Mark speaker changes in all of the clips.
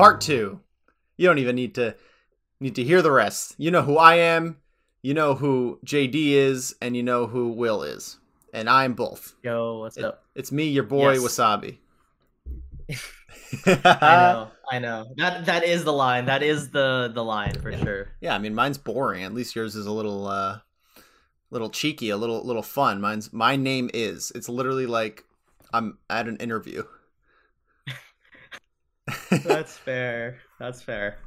Speaker 1: Part two. You don't even need to need to hear the rest. You know who I am, you know who JD is, and you know who Will is. And I'm both.
Speaker 2: Yo, what's
Speaker 1: It-
Speaker 2: up?
Speaker 1: It's me, your boy
Speaker 2: Yes.
Speaker 1: Wassabi.
Speaker 2: I know, I know. That that is the line. That is the the line for sure.
Speaker 1: Yeah, I mean mine's boring. At least yours is a little uh little cheeky, a little little fun. Mine's my name is. It's literally like I'm at an interview.
Speaker 2: That's fair. That's fair.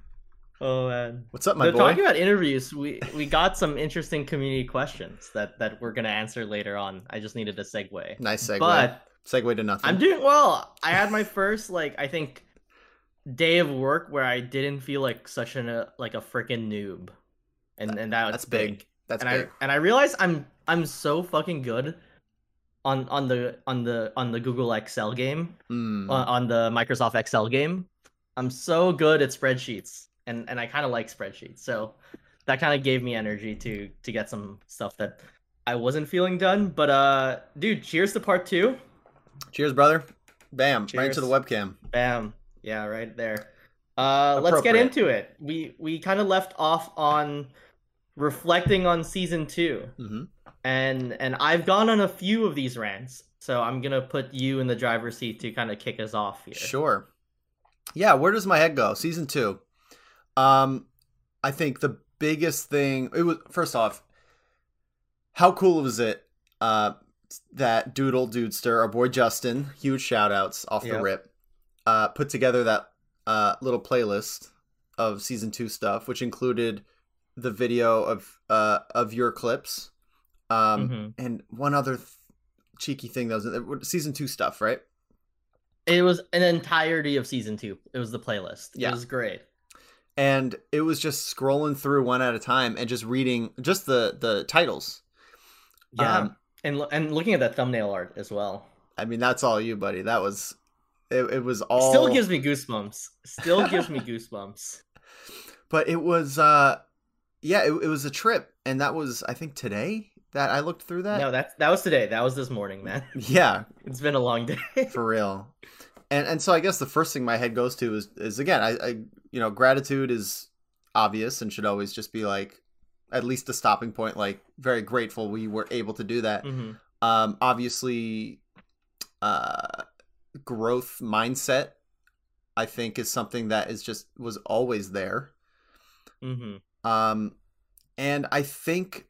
Speaker 2: Oh man.
Speaker 1: What's up, my
Speaker 2: So
Speaker 1: boy?
Speaker 2: talking about interviews, we we got some interesting community questions that that we're gonna answer later on. I just needed a segue.
Speaker 1: nice segue.
Speaker 2: But
Speaker 1: segue to nothing.
Speaker 2: I'm doing well. I had my first like I think day of work where I didn't feel like such an uh, like a freaking noob, and and that was
Speaker 1: That's big. That's
Speaker 2: and
Speaker 1: big.
Speaker 2: I and I realized I'm I'm so fucking good on on the on the on the Google Excel game
Speaker 1: Mm.
Speaker 2: on, on the Microsoft Excel game. I'm so good at spreadsheets, and and I kind of like spreadsheets. So that kind of gave me energy to to get some stuff that I wasn't feeling done. But uh, dude, cheers to part two.
Speaker 1: Cheers, brother. Bam. Right into the webcam.
Speaker 2: Bam. Yeah, right there. Uh, let's get into it. We we kind of left off on reflecting on season two.
Speaker 1: hmm
Speaker 2: and and I've gone on a few of these rants, so I'm gonna put you in the driver's seat to kind of kick us off here.
Speaker 1: Sure. Yeah, where does my head go? Season two. Um, I think the biggest thing it was first off, how cool was it uh that Doodle Dudester, our boy Justin, huge shout outs off the
Speaker 2: Yep.
Speaker 1: rip, uh, put together that uh little playlist of season two stuff, which included the video of uh of your clips. Um
Speaker 2: Mhm.
Speaker 1: and one other th- cheeky thing that was season two stuff, right?
Speaker 2: It was an entirety of season two. It was the playlist.
Speaker 1: Yeah.
Speaker 2: It was great.
Speaker 1: And it was just scrolling through one at a time and just reading just the the titles
Speaker 2: Yeah,
Speaker 1: Um,
Speaker 2: and lo- and looking at that thumbnail art as well.
Speaker 1: i mean that's all you buddy that was it, it was all
Speaker 2: Still gives me goosebumps. Still gives me goosebumps.
Speaker 1: but it was uh yeah it, it was a trip and that was i think today that i looked through that
Speaker 2: No, that that was today. That was this morning, man.
Speaker 1: yeah
Speaker 2: It's been a long day.
Speaker 1: for real and and so i guess the first thing my head goes to is is again i, I you know gratitude is obvious and should always just be like at least a stopping point like very grateful we were able to do that
Speaker 2: Mhm.
Speaker 1: um obviously uh growth mindset i think is something that is just was always there
Speaker 2: Mhm.
Speaker 1: um and i think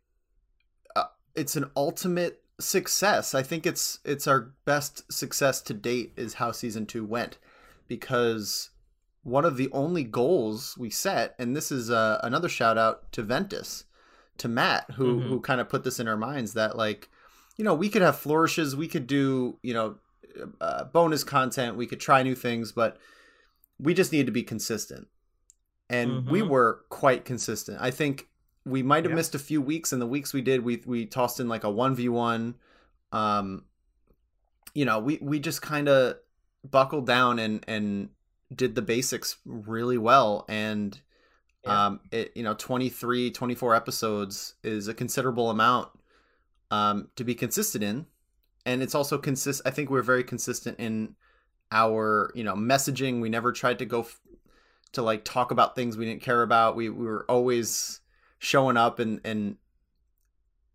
Speaker 1: uh, it's an ultimate success i think it's it's our best success to date is how season 2 went because one of the only goals we set and this is uh, another shout out to ventus to matt who
Speaker 2: Mhm.
Speaker 1: who kind of put this in our minds that like you know we could have flourishes we could do you know uh, bonus content we could try new things but we just need to be consistent and we
Speaker 2: Mhm.
Speaker 1: were quite consistent i think we might have
Speaker 2: Yeah.
Speaker 1: missed a few weeks and the weeks we did we we tossed in like a 1v1 um you know we we just kind of buckled down and and did the basics really well and
Speaker 2: Yeah.
Speaker 1: um it you know 23 24 episodes is a considerable amount um to be consistent in. And it's also consist i think we're very consistent in our you know messaging. We never tried to go f- to like talk about things we didn't care about. We, we were always showing up and and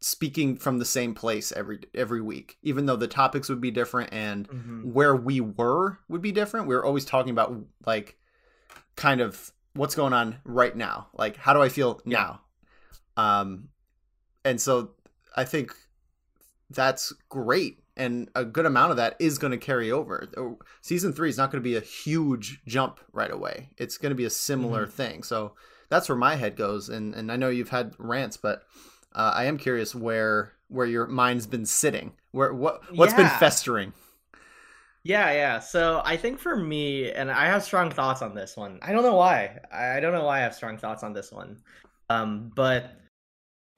Speaker 1: speaking from the same place every every week even though the topics would be different and
Speaker 2: Mhm.
Speaker 1: where we were would be different. We were always talking about like kind of what's going on right now. Like how do i feel now? Um and so i think that's great and a good amount of that is going to carry over. Uh, season three is not going to be a huge jump right away. It's going to be a similar thing. So that's where my head goes and and i know you've had rants but uh, i am curious where where your mind's been sitting where what what's been festering
Speaker 2: Yeah, yeah. So I think for me, and I have strong thoughts on this one. I don't know why. I don't know why I have strong thoughts on this one. Um, but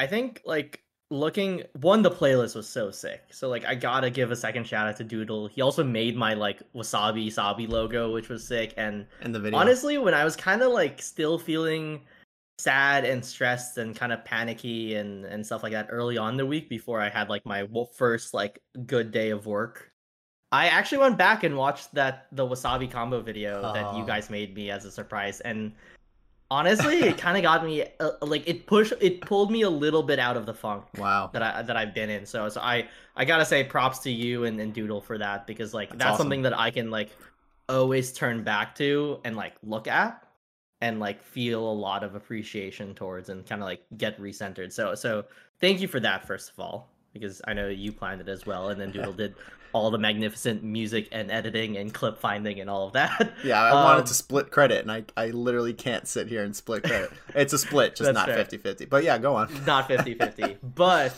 Speaker 2: I think like looking one the playlist was so sick so like i gotta give a second shout out to doodle he also made my like wassabi sabi logo which was sick and
Speaker 1: in the video.
Speaker 2: honestly when i was kind of like still feeling sad and stressed and kind of panicky and and stuff like that early on the week before i had like my first like good day of work i actually went back and watched that the wassabi combo video that you
Speaker 1: Oh.
Speaker 2: guys made me as a surprise and honestly it kind of got me uh, like it pushed it pulled me a little bit out of the funk
Speaker 1: wow.
Speaker 2: that I that I've been in. So so I I gotta say props to you and, and Doodle for that because like
Speaker 1: That's
Speaker 2: that's,
Speaker 1: awesome.
Speaker 2: something that I can like always turn back to and like look at and like feel a lot of appreciation towards and kind of like get recentered. So so thank you for that first of all because I know you planned it as well and then Doodle did all the magnificent music and editing and clip finding and all of that.
Speaker 1: Yeah, I wanted
Speaker 2: Um,
Speaker 1: to split credit, and I, I literally can't sit here and split credit. It's a split, just not
Speaker 2: fair.
Speaker 1: 50 50. But yeah, go on.
Speaker 2: not 50-50 but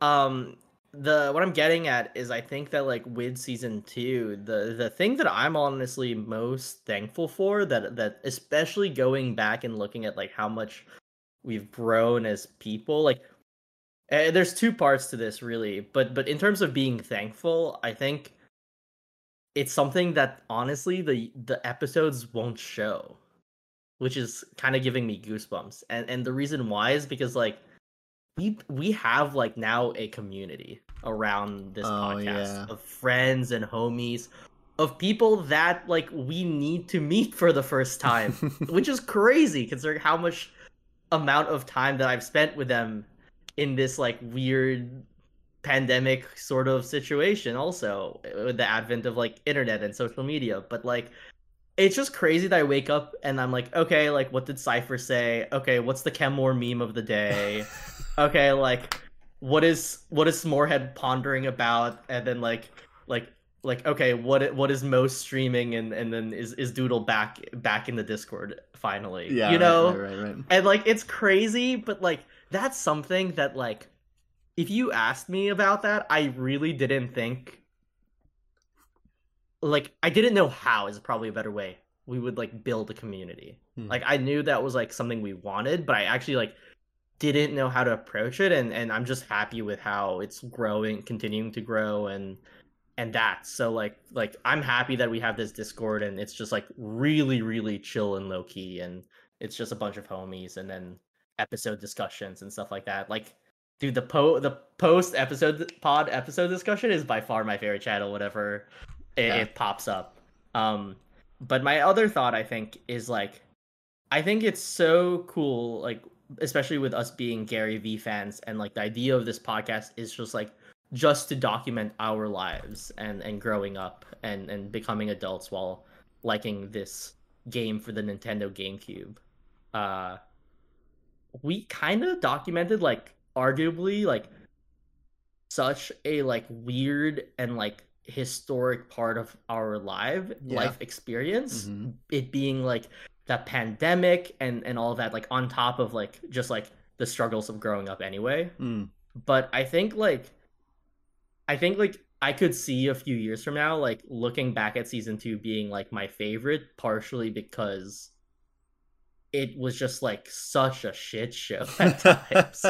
Speaker 2: um the what i'm getting at is i think that like with season two the the thing that i'm honestly most thankful for that that especially going back and looking at like how much we've grown as people like eh, there's two parts to this really but but in terms of being thankful i think it's something that honestly the the episodes won't show which is kind of giving me goosebumps and and the reason why is because like we we have like now a community around this
Speaker 1: Oh,
Speaker 2: podcast
Speaker 1: yeah.
Speaker 2: of friends and homies of people that like we need to meet for the first time which is crazy considering how much amount of time that I've spent with them in this like weird pandemic sort of situation also uh, with the advent of like internet and social media but like it's just crazy that I wake up and I'm like okay like what did Cyfer say okay what's the Chemore meme of the day okay like what is what is Smorehead pondering about? And then like like like okay what what is most streaming? And and then is is Doodle back back in the Discord finally?
Speaker 1: Yeah,
Speaker 2: you
Speaker 1: right,
Speaker 2: know?
Speaker 1: right, right, right.
Speaker 2: and like it's crazy but like that's something that like if you asked me about that i really didn't think like i didn't know how is probably a better way we would like build a community.
Speaker 1: Hmm.
Speaker 2: like i knew that was like something we wanted but i actually like didn't know how to approach it and and i'm just happy with how it's growing continuing to grow and and that. So like like i'm happy that we have this discord and it's just like really really chill and low key and it's just a bunch of homies and then episode discussions and stuff like that. Like dude the po the post episode pod episode discussion is by far my favorite channel whatever it,
Speaker 1: Yeah.
Speaker 2: it pops up. Um but my other thought i think is like i think it's so cool like especially with us being gary v fans and like the idea of this podcast is just like just to document our lives and and growing up and and becoming adults while liking this game for the Nintendo GameCube. Uh we kind of documented like arguably like such a like weird and like historic part of our live
Speaker 1: Yeah.
Speaker 2: life experience
Speaker 1: Mhm.
Speaker 2: it being like the pandemic and and all that like on top of like just like the struggles of growing up anyway
Speaker 1: Mm.
Speaker 2: but I think like I think like I could see a few years from now like looking back at season 2 being like my favorite partially because it was just like such a shit show at times.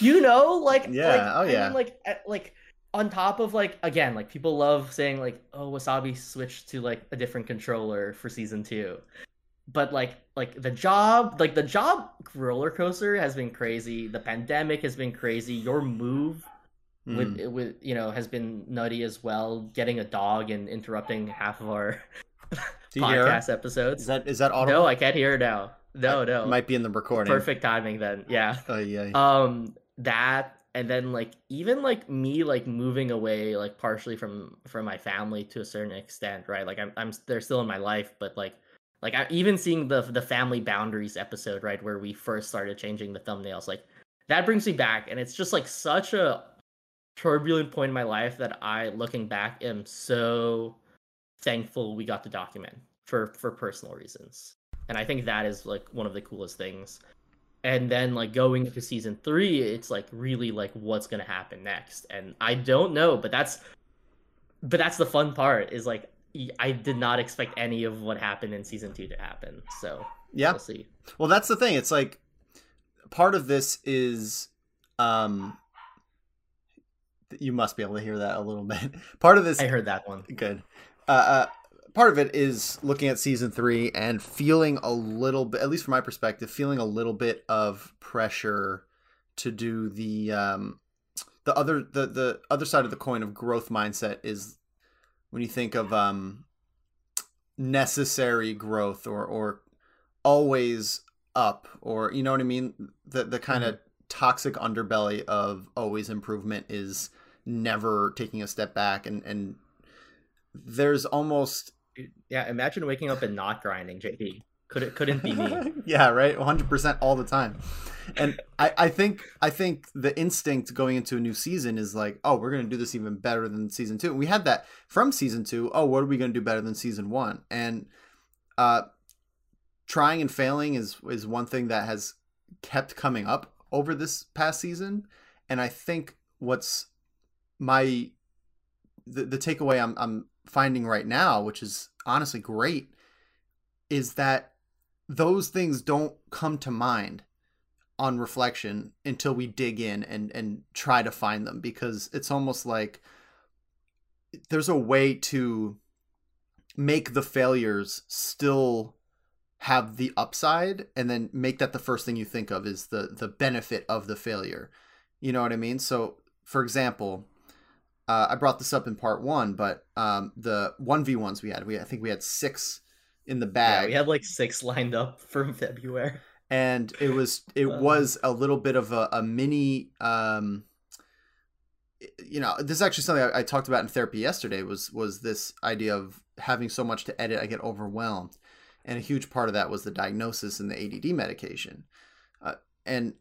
Speaker 2: you know like
Speaker 1: Yeah,
Speaker 2: like,
Speaker 1: oh,
Speaker 2: I mean,
Speaker 1: yeah.
Speaker 2: like at- like on top of like again like people love saying like oh wassabi switched to like a different controller for season 2 but like like the job like the job roller coaster has been crazy. The pandemic has been crazy. Your move
Speaker 1: Mm.
Speaker 2: with with you know has been nutty as well. Getting a dog and interrupting half of our podcast episodes.
Speaker 1: Is that is that audible?
Speaker 2: no i can't hear it now. No no.
Speaker 1: Might be in the recording.
Speaker 2: perfect timing then. Yeah.
Speaker 1: Oh, yeah.
Speaker 2: um that and then like even like me like moving away like partially from from my family to a certain extent right? Like i'm, I'm they're still in my life but like like I, even seeing the the family boundaries episode right where we first started changing the thumbnails like that brings me back and it's just like such a turbulent point in my life that i looking back am so thankful we got to document for for personal reasons. And i think that is like one of the coolest things. And then like going into season three it's like really like what's gonna happen next? And i don't know but that's but that's the fun part is like i did not expect any of what happened in season two to happen so
Speaker 1: yeah.
Speaker 2: we'll see
Speaker 1: Well, that's the thing. It's like part of this is um you must be able to hear that a little bit. Part of this,
Speaker 2: I heard that one.
Speaker 1: good. Uh, uh, part of it is looking at season three and feeling a little bit, at least from my perspective, feeling a little bit of pressure to do the um, the other the the other side of the coin of growth mindset is when you think of um, necessary growth or or always up or you know what I mean the the kind of toxic underbelly of always improvement is never taking a step back and and there's almost
Speaker 2: Yeah, imagine waking up and not grinding, JD. Could it couldn't be me.
Speaker 1: yeah, right. 100% all the time. And I, I think I think the instinct going into a new season is like, oh, we're gonna do this even better than season two. And we had that from season two. Oh, what are we gonna do better than season one? And uh, trying and failing is is one thing that has kept coming up over this past season. And I think what's my the, the takeaway I'm I'm finding right now, which is honestly great, is that those things don't come to mind on reflection until we dig in and and try to find them because it's almost like there's a way to make the failures still have the upside and then make that the first thing you think of is the the benefit of the failure. You know what i mean? So for example uh, i brought this up in part one but um, the 1v1s we had we i think we had six in the
Speaker 2: Yeah,
Speaker 1: bag
Speaker 2: we had like six lined up from February.
Speaker 1: and it was it
Speaker 2: Uh.
Speaker 1: was a little bit of a, a mini um you know this is actually something I, I talked about in therapy yesterday was was this idea of having so much to edit i get overwhelmed and a huge part of that was the diagnosis and the ADD medication uh, and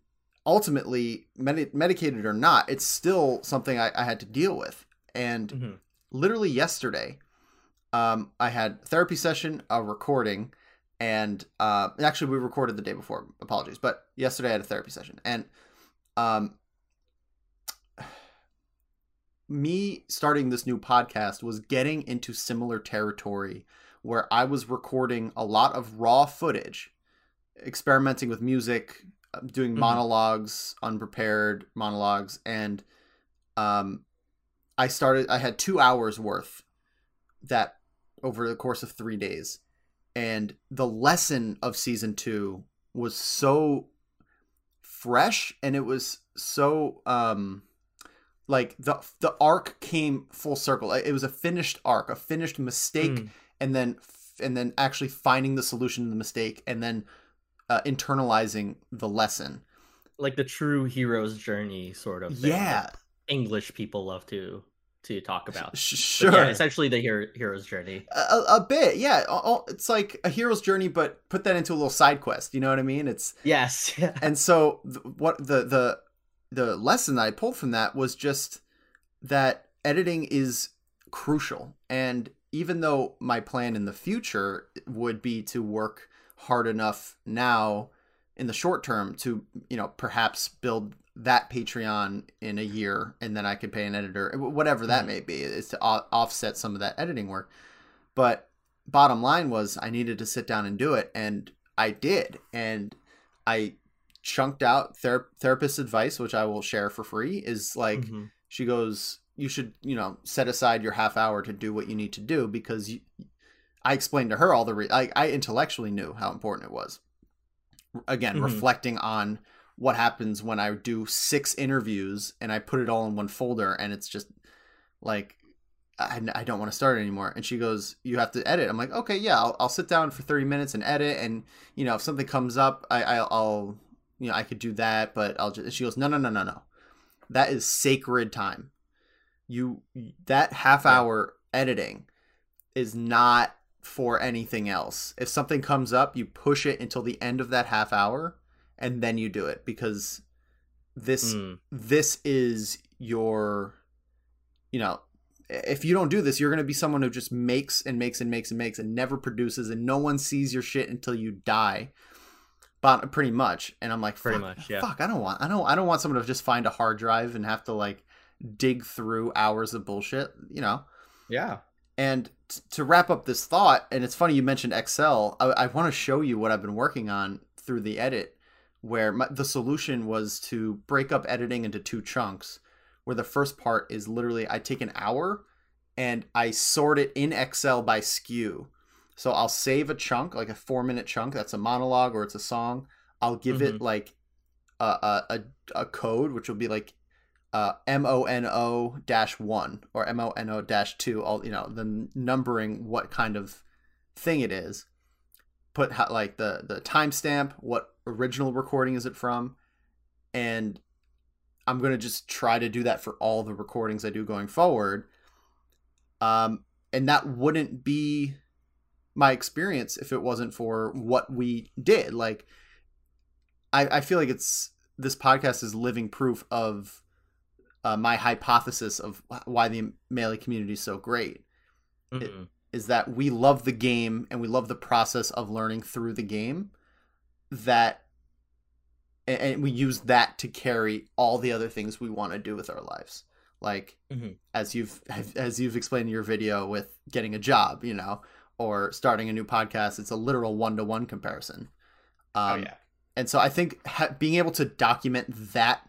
Speaker 1: ultimately medi- medicated or not it's still something I, I had to deal with and
Speaker 2: Mhm.
Speaker 1: literally yesterday um, i had therapy session a recording and uh, actually we recorded the day before. Apologies. But yesterday i had a therapy session. And um, me starting this new podcast was getting into similar territory where i was recording a lot of raw footage experimenting with music uh, doing
Speaker 2: Mhm.
Speaker 1: monologues unprepared monologues and um, i started i had two hours worth that over the course of three days. And the lesson of season two was so fresh and it was so um like the the arc came full circle. It was a finished arc a finished mistake
Speaker 2: Mm.
Speaker 1: and then and then actually finding the solution to the mistake and then uh, internalizing the lesson.
Speaker 2: Like the true hero's journey sort of thing
Speaker 1: yeah.
Speaker 2: English people love to to talk about.
Speaker 1: sure
Speaker 2: Yeah, essentially the hero, hero's journey.
Speaker 1: a, a bit yeah it's like a hero's journey but put that into a little side quest you know what i mean it's
Speaker 2: Yes.
Speaker 1: And so th- what the the the lesson that I pulled from that was just that editing is crucial and even though my plan in the future would be to work hard enough now in the short term to you know perhaps build that patreon in a year and then i could pay an editor whatever that
Speaker 2: Mhm.
Speaker 1: may be is to o- offset some of that editing work but bottom line was i needed to sit down and do it and i did and i chunked out ther- therapist advice which i will share for free is like
Speaker 2: Mhm.
Speaker 1: she goes you should you know set aside your half hour to do what you need to do because you, i explained to her all the re- I, I intellectually knew how important it was again
Speaker 2: Mhm.
Speaker 1: reflecting on what happens when i do six interviews and i put it all in one folder and it's just like I, I don't want to start anymore. And she goes you have to edit. I'm like okay yeah I'll, I'll sit down for 30 minutes and edit and you know if something comes up i, I i'll you know i could do that but i'll just and she goes no no no no no. That is sacred time. You that half hour editing is not for anything else. If something comes up you push it until the end of that half hour and then you do it because this
Speaker 2: Mm.
Speaker 1: this is your you know if you don't do this you're going to be someone who just makes and makes and makes and makes and never produces and no one sees your shit until you die but pretty much and i'm like
Speaker 2: Pretty
Speaker 1: fuck,
Speaker 2: much, yeah.
Speaker 1: fuck i don't want i don't i don't want someone to just find a hard drive and have to like dig through hours of bullshit you know
Speaker 2: Yeah.
Speaker 1: and t- to wrap up this thought, and it's funny you mentioned Excel. I, I want to show you what I've been working on through the edit, where my, the solution was to break up editing into two chunks, where the first part is literally I take an hour and I sort it in Excel by SKU. So I'll save a chunk, like a four minute chunk, that's a monologue or it's a song. I'll give it like a, a, a, code, which will be like uh, M O N O dash one or M O N O dash two, all you know, the numbering what kind of thing it is. Put how, like the the timestamp, what original recording is it from, and I'm gonna just try to do that for all the recordings I do going forward. Um, and that wouldn't be my experience if it wasn't for what we did. Like, I I feel like it's this podcast is living proof of uh, my hypothesis of why the melee community is so great. Mm-hmm. It, is that we love the game and we love the process of learning through the game that and we use that to carry all the other things we want to do with our lives. Like mm-hmm. as you've as you've explained in your video with getting a job you know or starting a new podcast it's a literal one-to-one comparison.
Speaker 2: Oh, um, oh yeah.
Speaker 1: and so i think ha- being able to document that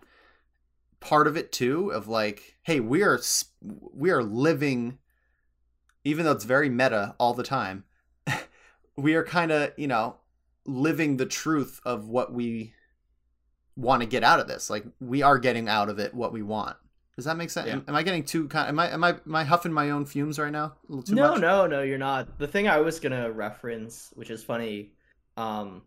Speaker 1: part of it too of like hey we are we are living even though it's very meta all the time we are kind of you know living the truth of what we want to get out of this like we are getting out of it what we want does that make sense yeah. am, i getting too kind am i am i am i huffing my own fumes right now
Speaker 2: no much? no no you're not the thing i was gonna reference which is funny um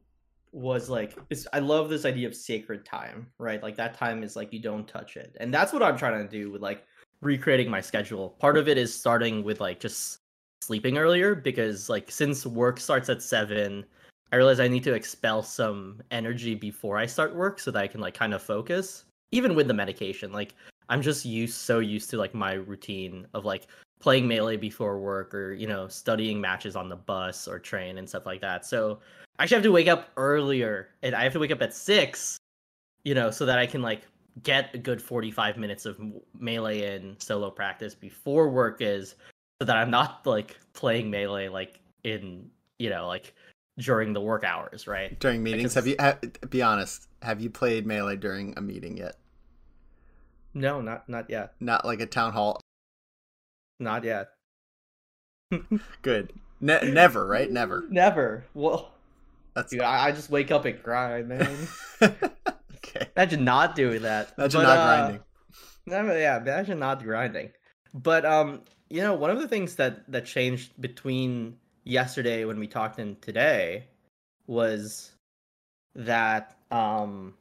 Speaker 2: was like I love this idea of sacred time, right? Like that time is like you don't touch it. And that's what I'm trying to do with like recreating my schedule. Part of it is starting with like just sleeping earlier because like since work starts at 7, I realize I need to expel some energy before I start work so that I can like kind of focus. Even with the medication, like I'm just used so used to like my routine of like playing melee before work or you know studying matches on the bus or train and stuff like that. So I actually have to wake up earlier, and I have to wake up at six, you know, so that I can like get a good 45 minutes of melee and solo practice before work is so that I'm not like playing melee like in you know like during the work hours right
Speaker 1: during meetings have you ha- be honest have you played melee during a meeting yet
Speaker 2: no not not yet
Speaker 1: not like a town hall
Speaker 2: not yet
Speaker 1: good ne- never right never
Speaker 2: never well that's Dude, I, I just wake up and grind, man. okay. Imagine not doing that.
Speaker 1: Imagine but, not uh, grinding.
Speaker 2: yeah, imagine not grinding. But um, you know, one of the things that that changed between yesterday when we talked and today was that um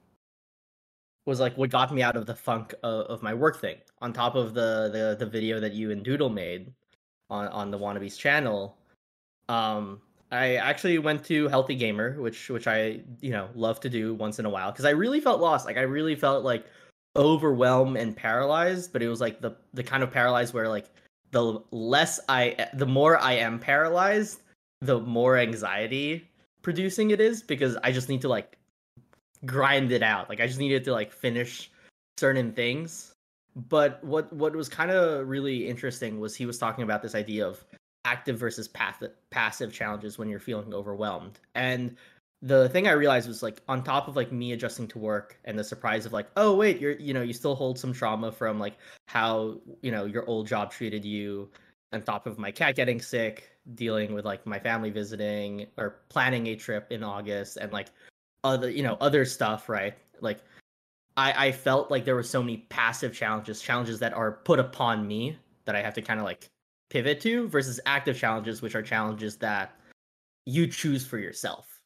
Speaker 2: was like what got me out of the funk of, of my work thing. On top of the, the the video that you and Doodle made on on the Wannabes channel, um, I actually went to Healthy Gamer, which which I you know love to do once in a while because I really felt lost. Like I really felt like overwhelmed and paralyzed, but it was like the the kind of paralyzed where like the less I the more I am paralyzed, the more anxiety producing it is because I just need to like grind it out. Like I just needed to like finish certain things. But what what was kind of really interesting was he was talking about this idea of active versus path- passive challenges when you're feeling overwhelmed. And the thing I realized was like on top of like me adjusting to work and the surprise of like, oh wait, you're you know, you still hold some trauma from like how, you know, your old job treated you, on top of my cat getting sick, dealing with like my family visiting or planning a trip in August and like other you know, other stuff, right? Like I I felt like there were so many passive challenges, challenges that are put upon me that I have to kind of like pivot to versus active challenges, which are challenges that you choose for yourself.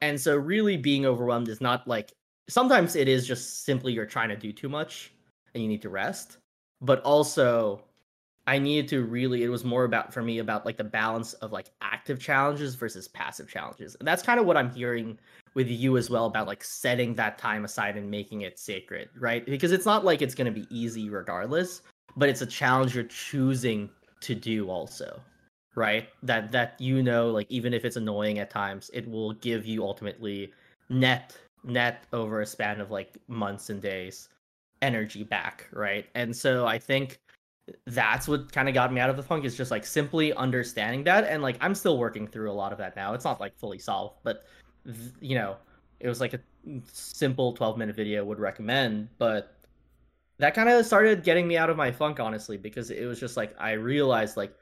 Speaker 2: And so, really being overwhelmed is not like sometimes it is just simply you're trying to do too much and you need to rest. But also, I needed to really, it was more about for me about like the balance of like active challenges versus passive challenges. And that's kind of what I'm hearing with you as well about like setting that time aside and making it sacred, right? Because it's not like it's going to be easy regardless, but it's a challenge you're choosing to do also right? That that you know like even if it's annoying at times it will give you ultimately net net over a span of like months and days energy back right? And so i think that's what kind of got me out of the funk is just like simply understanding that. And like i'm still working through a lot of that now. It's not like fully solved but you know it was like a simple 12 minute video would recommend but that kind of started getting me out of my funk honestly because it was just like I realized like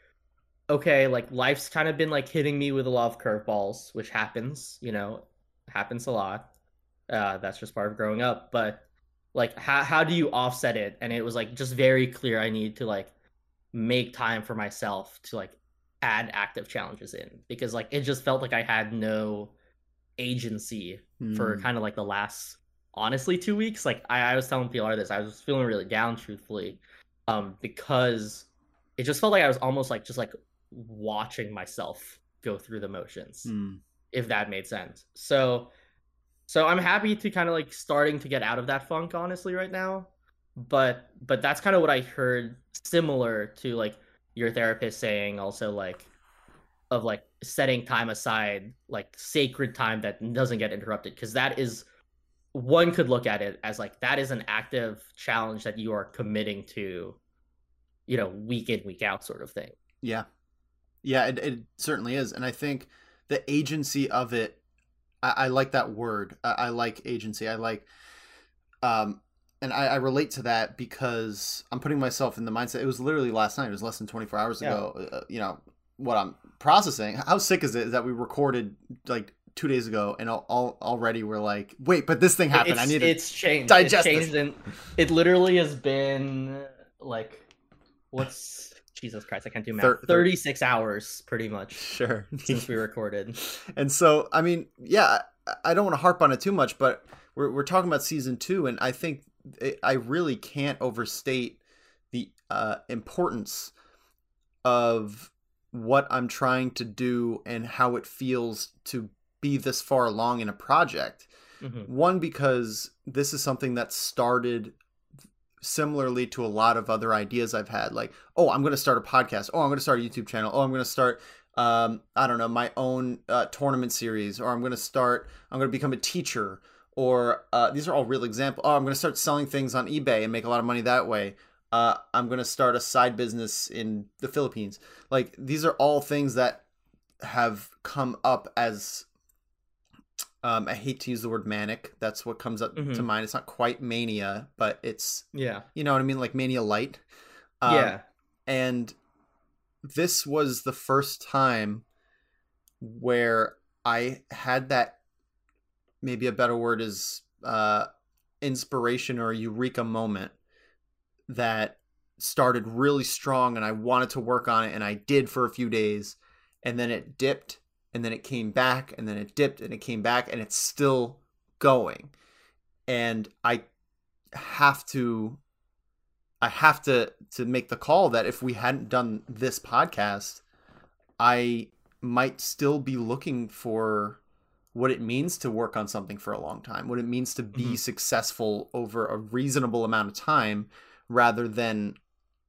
Speaker 2: okay, like life's kind of been like hitting me with a lot of curveballs, which happens, you know, happens a lot. Uh that's just part of growing up, but like how how do you offset it? And it was like just very clear I need to like make time for myself to like add active challenges in because like it just felt like I had no agency mm. for hmm. kind of like the last honestly two weeks. Like I, I was telling PR this, I was feeling really down, truthfully, um, because it just felt like I was almost like just like watching myself go through the motions, mm. if that made sense. So, so I'm happy to kind of like starting to get out of that funk, honestly, right now. But but that's kind of what I heard, similar to like your therapist saying, also like of like setting time aside, like sacred time that doesn't get interrupted, because that is one could look at it as like that is an active challenge that you are committing to you know week in week out sort of thing
Speaker 1: yeah yeah it, it certainly is and i think the agency of it i, I like that word I, I, like agency i like um and I, I, relate to that because i'm putting myself in the mindset it was literally last night it was less than 24 hours yeah. ago uh, you know what i'm processing how sick is it that we recorded like two days ago, and all, all already we're like, wait, but this thing happened.
Speaker 2: It's,
Speaker 1: I need
Speaker 2: to it's changed. Digest it's changed, this. and it literally has been like, what's Jesus Christ? I can't do math. Thirty six hours, pretty much.
Speaker 1: Sure.
Speaker 2: since we recorded.
Speaker 1: And so, I mean, yeah, I don't want to harp on it too much, but we're we're talking about season two, and I think it, I really can't overstate the uh, importance of what I'm trying to do and how it feels to be this far along in a project. Mm-hmm. One, because this is something that started similarly to a lot of other ideas I've had. Like, oh, I'm going to start a podcast. Oh, I'm going to start a YouTube channel. Oh, I'm going to start, um, I don't know, my own uh, tournament series. Or I'm going to start, I'm going to become a teacher. Or uh, these are all real examples. Oh, I'm going to start selling things on eBay and make a lot of money that way. Uh, I'm going to start a side business in the Philippines. Like, these are all things that have come up as um, I hate to use the word manic. That's what comes up mm-hmm. to mind. It's not quite mania, but it's
Speaker 2: yeah.
Speaker 1: You know what I mean, like mania light.
Speaker 2: Um, yeah.
Speaker 1: And this was the first time where I had that. Maybe a better word is uh, inspiration or eureka moment that started really strong, and I wanted to work on it, and I did for a few days, and then it dipped and then it came back and then it dipped and it came back and it's still going and i have to i have to to make the call that if we hadn't done this podcast i might still be looking for what it means to work on something for a long time what it means to be mm-hmm. successful over a reasonable amount of time rather than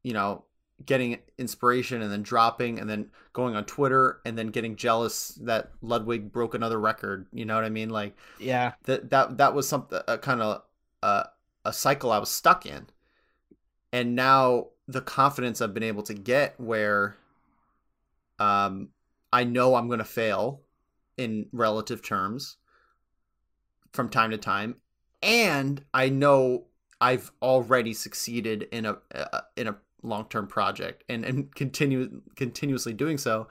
Speaker 1: you know getting inspiration and then dropping and then going on Twitter and then getting jealous that Ludwig broke another record. You know what I mean? Like,
Speaker 2: yeah,
Speaker 1: that that that was something a kind of uh, a cycle I was stuck in, and now the confidence I've been able to get where, um, I know I'm going to fail in relative terms from time to time, and I know I've already succeeded in a, a in a long-term project and and continue continuously doing so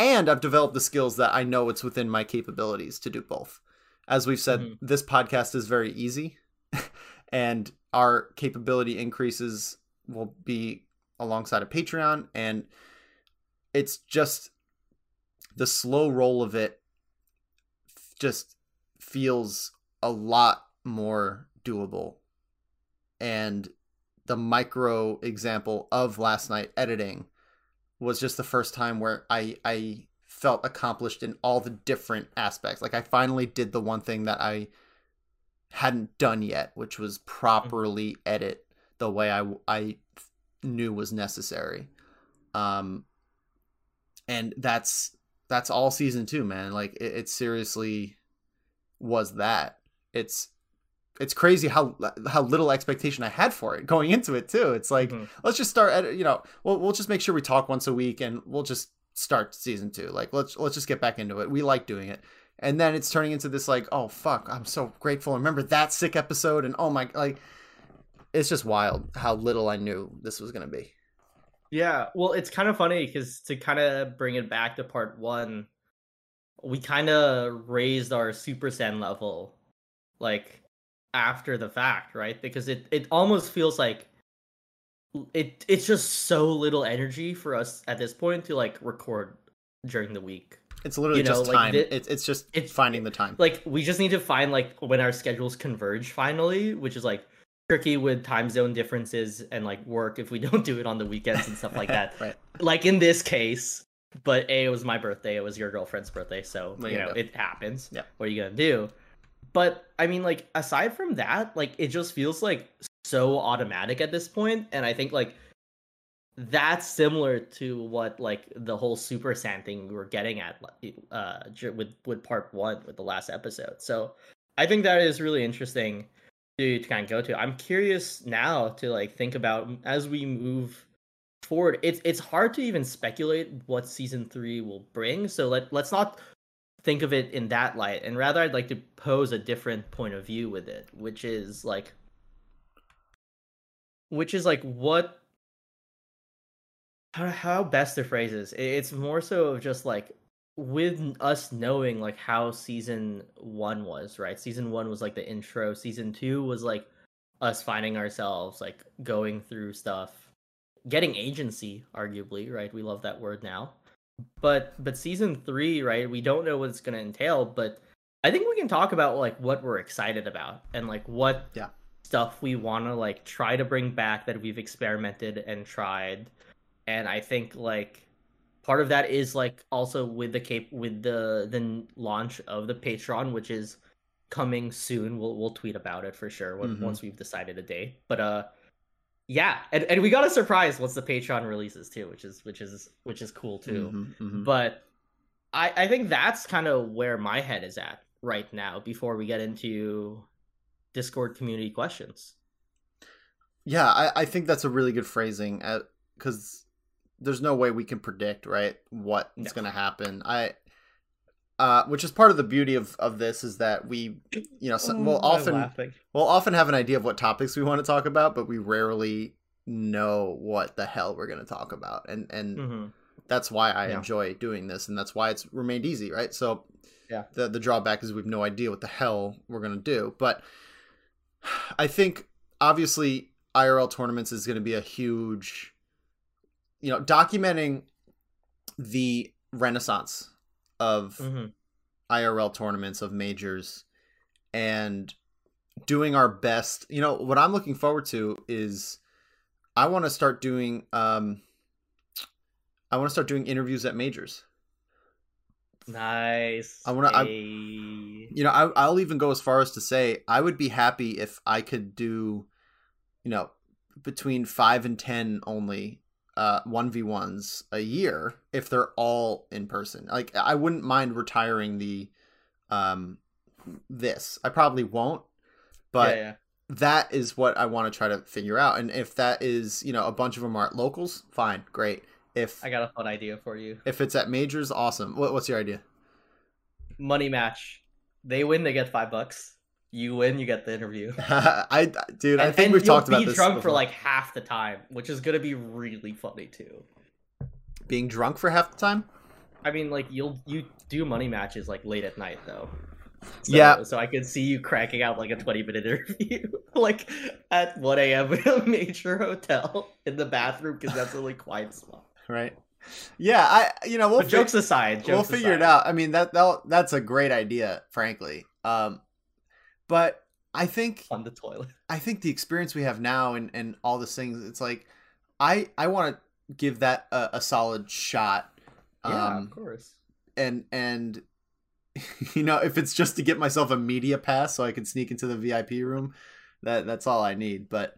Speaker 1: and I've developed the skills that I know it's within my capabilities to do both. As we've said, mm-hmm. this podcast is very easy and our capability increases will be alongside of Patreon and it's just the slow roll of it just feels a lot more doable and the micro example of last night editing was just the first time where I I felt accomplished in all the different aspects. Like I finally did the one thing that I hadn't done yet, which was properly edit the way I I knew was necessary. Um and that's that's all season 2, man. Like it, it seriously was that. It's it's crazy how how little expectation I had for it going into it too. It's like mm-hmm. let's just start at you know we'll we'll just make sure we talk once a week and we'll just start season two. Like let's let's just get back into it. We like doing it, and then it's turning into this like oh fuck I'm so grateful. Remember that sick episode and oh my like it's just wild how little I knew this was gonna be.
Speaker 2: Yeah, well, it's kind of funny because to kind of bring it back to part one, we kind of raised our Super Saiyan level, like after the fact, right? Because it it almost feels like it it's just so little energy for us at this point to like record during the week.
Speaker 1: It's literally
Speaker 2: You know,
Speaker 1: just
Speaker 2: like,
Speaker 1: time. it's it's just
Speaker 2: it's-
Speaker 1: finding the time.
Speaker 2: Like we just need to find like when our schedules converge finally, which is like tricky with time zone differences and like work if we don't do it on the weekends and stuff like that.
Speaker 1: right.
Speaker 2: like in this case, but A, it was my birthday, it was your girlfriend's birthday, so you know,
Speaker 1: gonna
Speaker 2: it happens.
Speaker 1: Yeah.
Speaker 2: What are you gonna do? But I mean, like, aside from that, like it just feels like so automatic at this point, and I think like that's similar to what like the whole Super Saiyan thing we were getting at uh with with part one with the last episode. So I think that is really interesting to, to kind of go to. I'm curious now to like think about as we move forward. It's it's hard to even speculate what season three will bring. So let let's not think of it in that light, and rather I'd like to pose a different point of view with it, which is like, which is like what. How, best to phrase this? It's more so of just like with us knowing like how season one was, right? Season one was like the intro. Season two was like us finding ourselves, like going through stuff, getting agency, arguably, right? We love that word now. But but season three, right? We don't know what it's gonna entail, but I think we can talk about like what we're excited about and like what
Speaker 1: Yeah.
Speaker 2: stuff we want to like try to bring back that we've experimented and tried. And I think like part of that is like also with the cape with the the launch of the Patreon, which is coming soon. We'll we'll tweet about it for sure when,
Speaker 1: Mhm.
Speaker 2: once we've decided a date. But uh, yeah, and, and we got a surprise once the Patreon releases too, which is which is which is cool too.
Speaker 1: Mhm, mhm.
Speaker 2: But I I think that's kind of where my head is at right now. Before we get into Discord community questions.
Speaker 1: Yeah, I, I think that's a really good phrasing because there's no way we can predict right what's
Speaker 2: No.
Speaker 1: going to happen. I, uh, which is part of the beauty of, of this is that we, you know, we'll
Speaker 2: Oh,
Speaker 1: often we'll often have an idea of what topics we want to talk about, but we rarely know what the hell we're going to talk about, and and
Speaker 2: Mhm.
Speaker 1: that's why I
Speaker 2: Yeah.
Speaker 1: enjoy doing this, and that's why it's remained easy, right? So,
Speaker 2: Yeah.
Speaker 1: the the drawback is we've no idea what the hell we're gonna do, but I think obviously IRL tournaments is going to be a huge, you know, documenting the renaissance of
Speaker 2: Mhm.
Speaker 1: IRL tournaments of majors and doing our best. You know, what I'm looking forward to is I want to start doing um I want to start doing interviews at majors.
Speaker 2: Nice.
Speaker 1: I wanna- I-
Speaker 2: Hey.
Speaker 1: You know, I, I'll even go as far as to say I would be happy if I could do, you know, between five and ten only uh one v ones a year if they're all in person. Like I wouldn't mind retiring the um this. I probably won't, but
Speaker 2: yeah, yeah.
Speaker 1: that is what I want to try to figure out. And if that is, you know, a bunch of them are at locals, fine, great. If
Speaker 2: I got a fun idea for you.
Speaker 1: if it's at majors, awesome. What, what's your idea?
Speaker 2: Money match. They win, they get five bucks. You win, you get the interview.
Speaker 1: I dude, I
Speaker 2: And-
Speaker 1: think
Speaker 2: and
Speaker 1: we've talked about
Speaker 2: be
Speaker 1: this
Speaker 2: drunk for like half the time, which is gonna be really funny too.
Speaker 1: being drunk for half the time.
Speaker 2: I mean, like you'll you do money matches like late at night though. So,
Speaker 1: Yeah.
Speaker 2: So I could see you cracking out like a twenty minute interview, like at one a.m. in a major hotel in the bathroom because that's the only quiet spot.
Speaker 1: Right. Yeah, I you know we'll fi-
Speaker 2: jokes aside, jokes
Speaker 1: we'll figure it out. I mean that that that's a great idea, frankly. Um, but I think
Speaker 2: on the toilet.
Speaker 1: I think the experience we have now and and all these things, it's like I I want to give that a, a solid shot.
Speaker 2: Yeah,
Speaker 1: Um,
Speaker 2: of course.
Speaker 1: and and you know if it's just to get myself a media pass so I can sneak into the VIP room, that that's all I need. But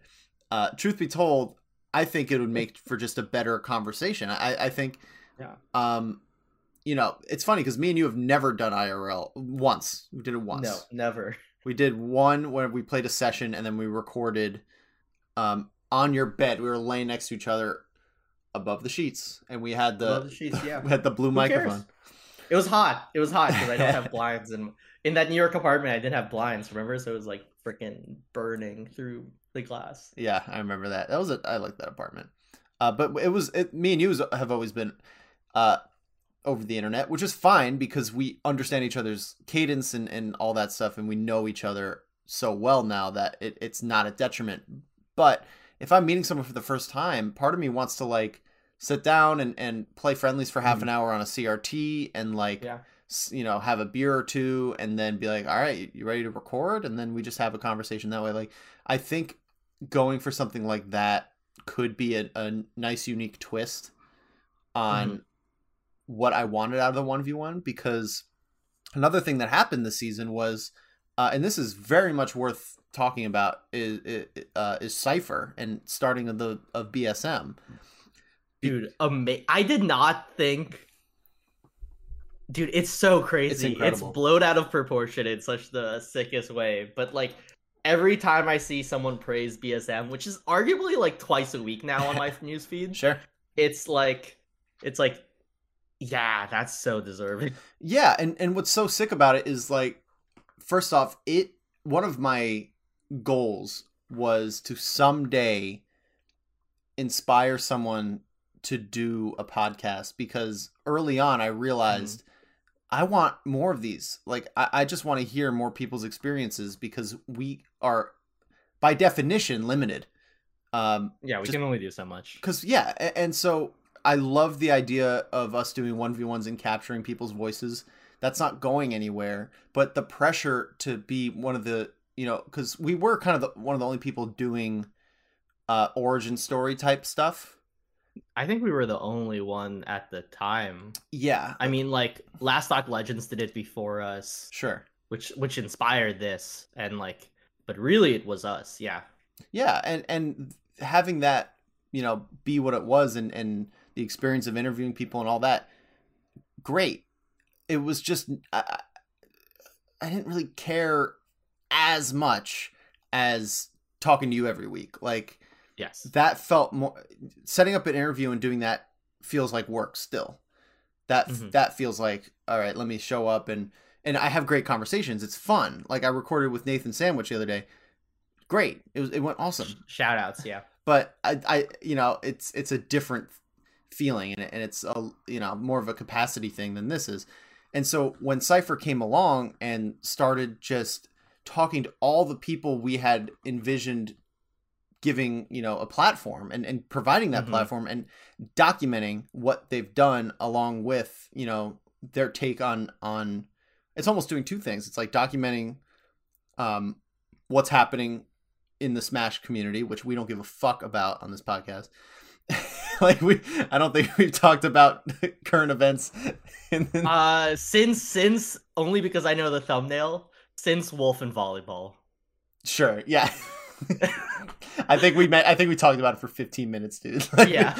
Speaker 1: uh, truth be told, I think it would make for just a better conversation. I I think,
Speaker 2: Yeah.
Speaker 1: um, you know, it's funny because me and you have never done IRL once. We did it once.
Speaker 2: No, never.
Speaker 1: We did one when we played a session and then we recorded um, on your bed. We were laying next to each other above the sheets and we had the,
Speaker 2: Above the sheets, yeah.
Speaker 1: we had the blue
Speaker 2: Who cares?
Speaker 1: microphone.
Speaker 2: It was hot. It was hot because I don't have blinds, and in that New York apartment, I didn't have blinds. Remember, so it was like freaking burning through the glass.
Speaker 1: Yeah, I remember that. That was a, I like that apartment. Uh, but it was it, me and you have always been uh, over the internet, which is fine because we understand each other's cadence and, and all that stuff, and we know each other so well now that it, it's not a detriment. But if I'm meeting someone for the first time, part of me wants to like sit down and, and play friendlies for half mm-hmm. an hour on a CRT and like yeah. you know have a beer or two and then be like, all right, you ready to record? And then we just have a conversation that way. Like I think going for something like that could be a, a nice unique twist on mm-hmm. What I wanted out of the one v one because another thing that happened this season was, uh, and this is very much worth talking about is uh, is Cyfer and starting of the of BSM.
Speaker 2: Dude, ama- I did not think. Dude, it's so crazy. It's, it's blown out of proportion in such the sickest way. But like every time I see someone praise BSM, which is arguably like twice a week now on my news feed,
Speaker 1: sure,
Speaker 2: it's like it's like yeah, that's so deserving.
Speaker 1: Yeah, and and what's so sick about it is like first off, it one of my goals was to someday inspire someone to do a podcast because early on I realized mm. I want more of these. Like I, I just want to hear more people's experiences because we are by definition limited. Um
Speaker 2: Yeah, we just, can only do so much.
Speaker 1: Cause yeah, and, and so I love the idea of us doing 1v1s and capturing people's voices. That's not going anywhere. But the pressure to be one of the, you know, because we were kind of the, one of the only people doing uh, origin story type stuff.
Speaker 2: I think we were the only one at the time.
Speaker 1: Yeah.
Speaker 2: I mean, like Last Stock Legends did it before us.
Speaker 1: Sure.
Speaker 2: Which which inspired this, and like, but really it was us. Yeah.
Speaker 1: Yeah, and and having that, you know, be what it was, and and the experience of interviewing people and all that, great. It was just I, I didn't really care as much as talking to you every week. Like,
Speaker 2: yes,
Speaker 1: that felt more. Setting up an interview and doing that feels like work still. That mm-hmm. that feels like all right. Let me show up and and I have great conversations. It's fun. Like I recorded with Nathan Sandwich the other day. Great. It was it went awesome.
Speaker 2: Shout outs, yeah.
Speaker 1: But I I you know it's it's a different feeling and, and it's a you know more of a capacity thing than this is and so when cyfer came along and started just talking to all the people we had envisioned giving you know a platform and, and providing that mm-hmm. platform and documenting what they've done along with you know their take on on it's almost doing two things it's like documenting um what's happening in the smash community which we don't give a fuck about on this podcast like we i don't think we've talked about current events
Speaker 2: in the... uh since since only because i know the thumbnail since wolf and volleyball.
Speaker 1: Sure yeah. I think we met i think we talked about it for 15 minutes dude. Like,
Speaker 2: yeah.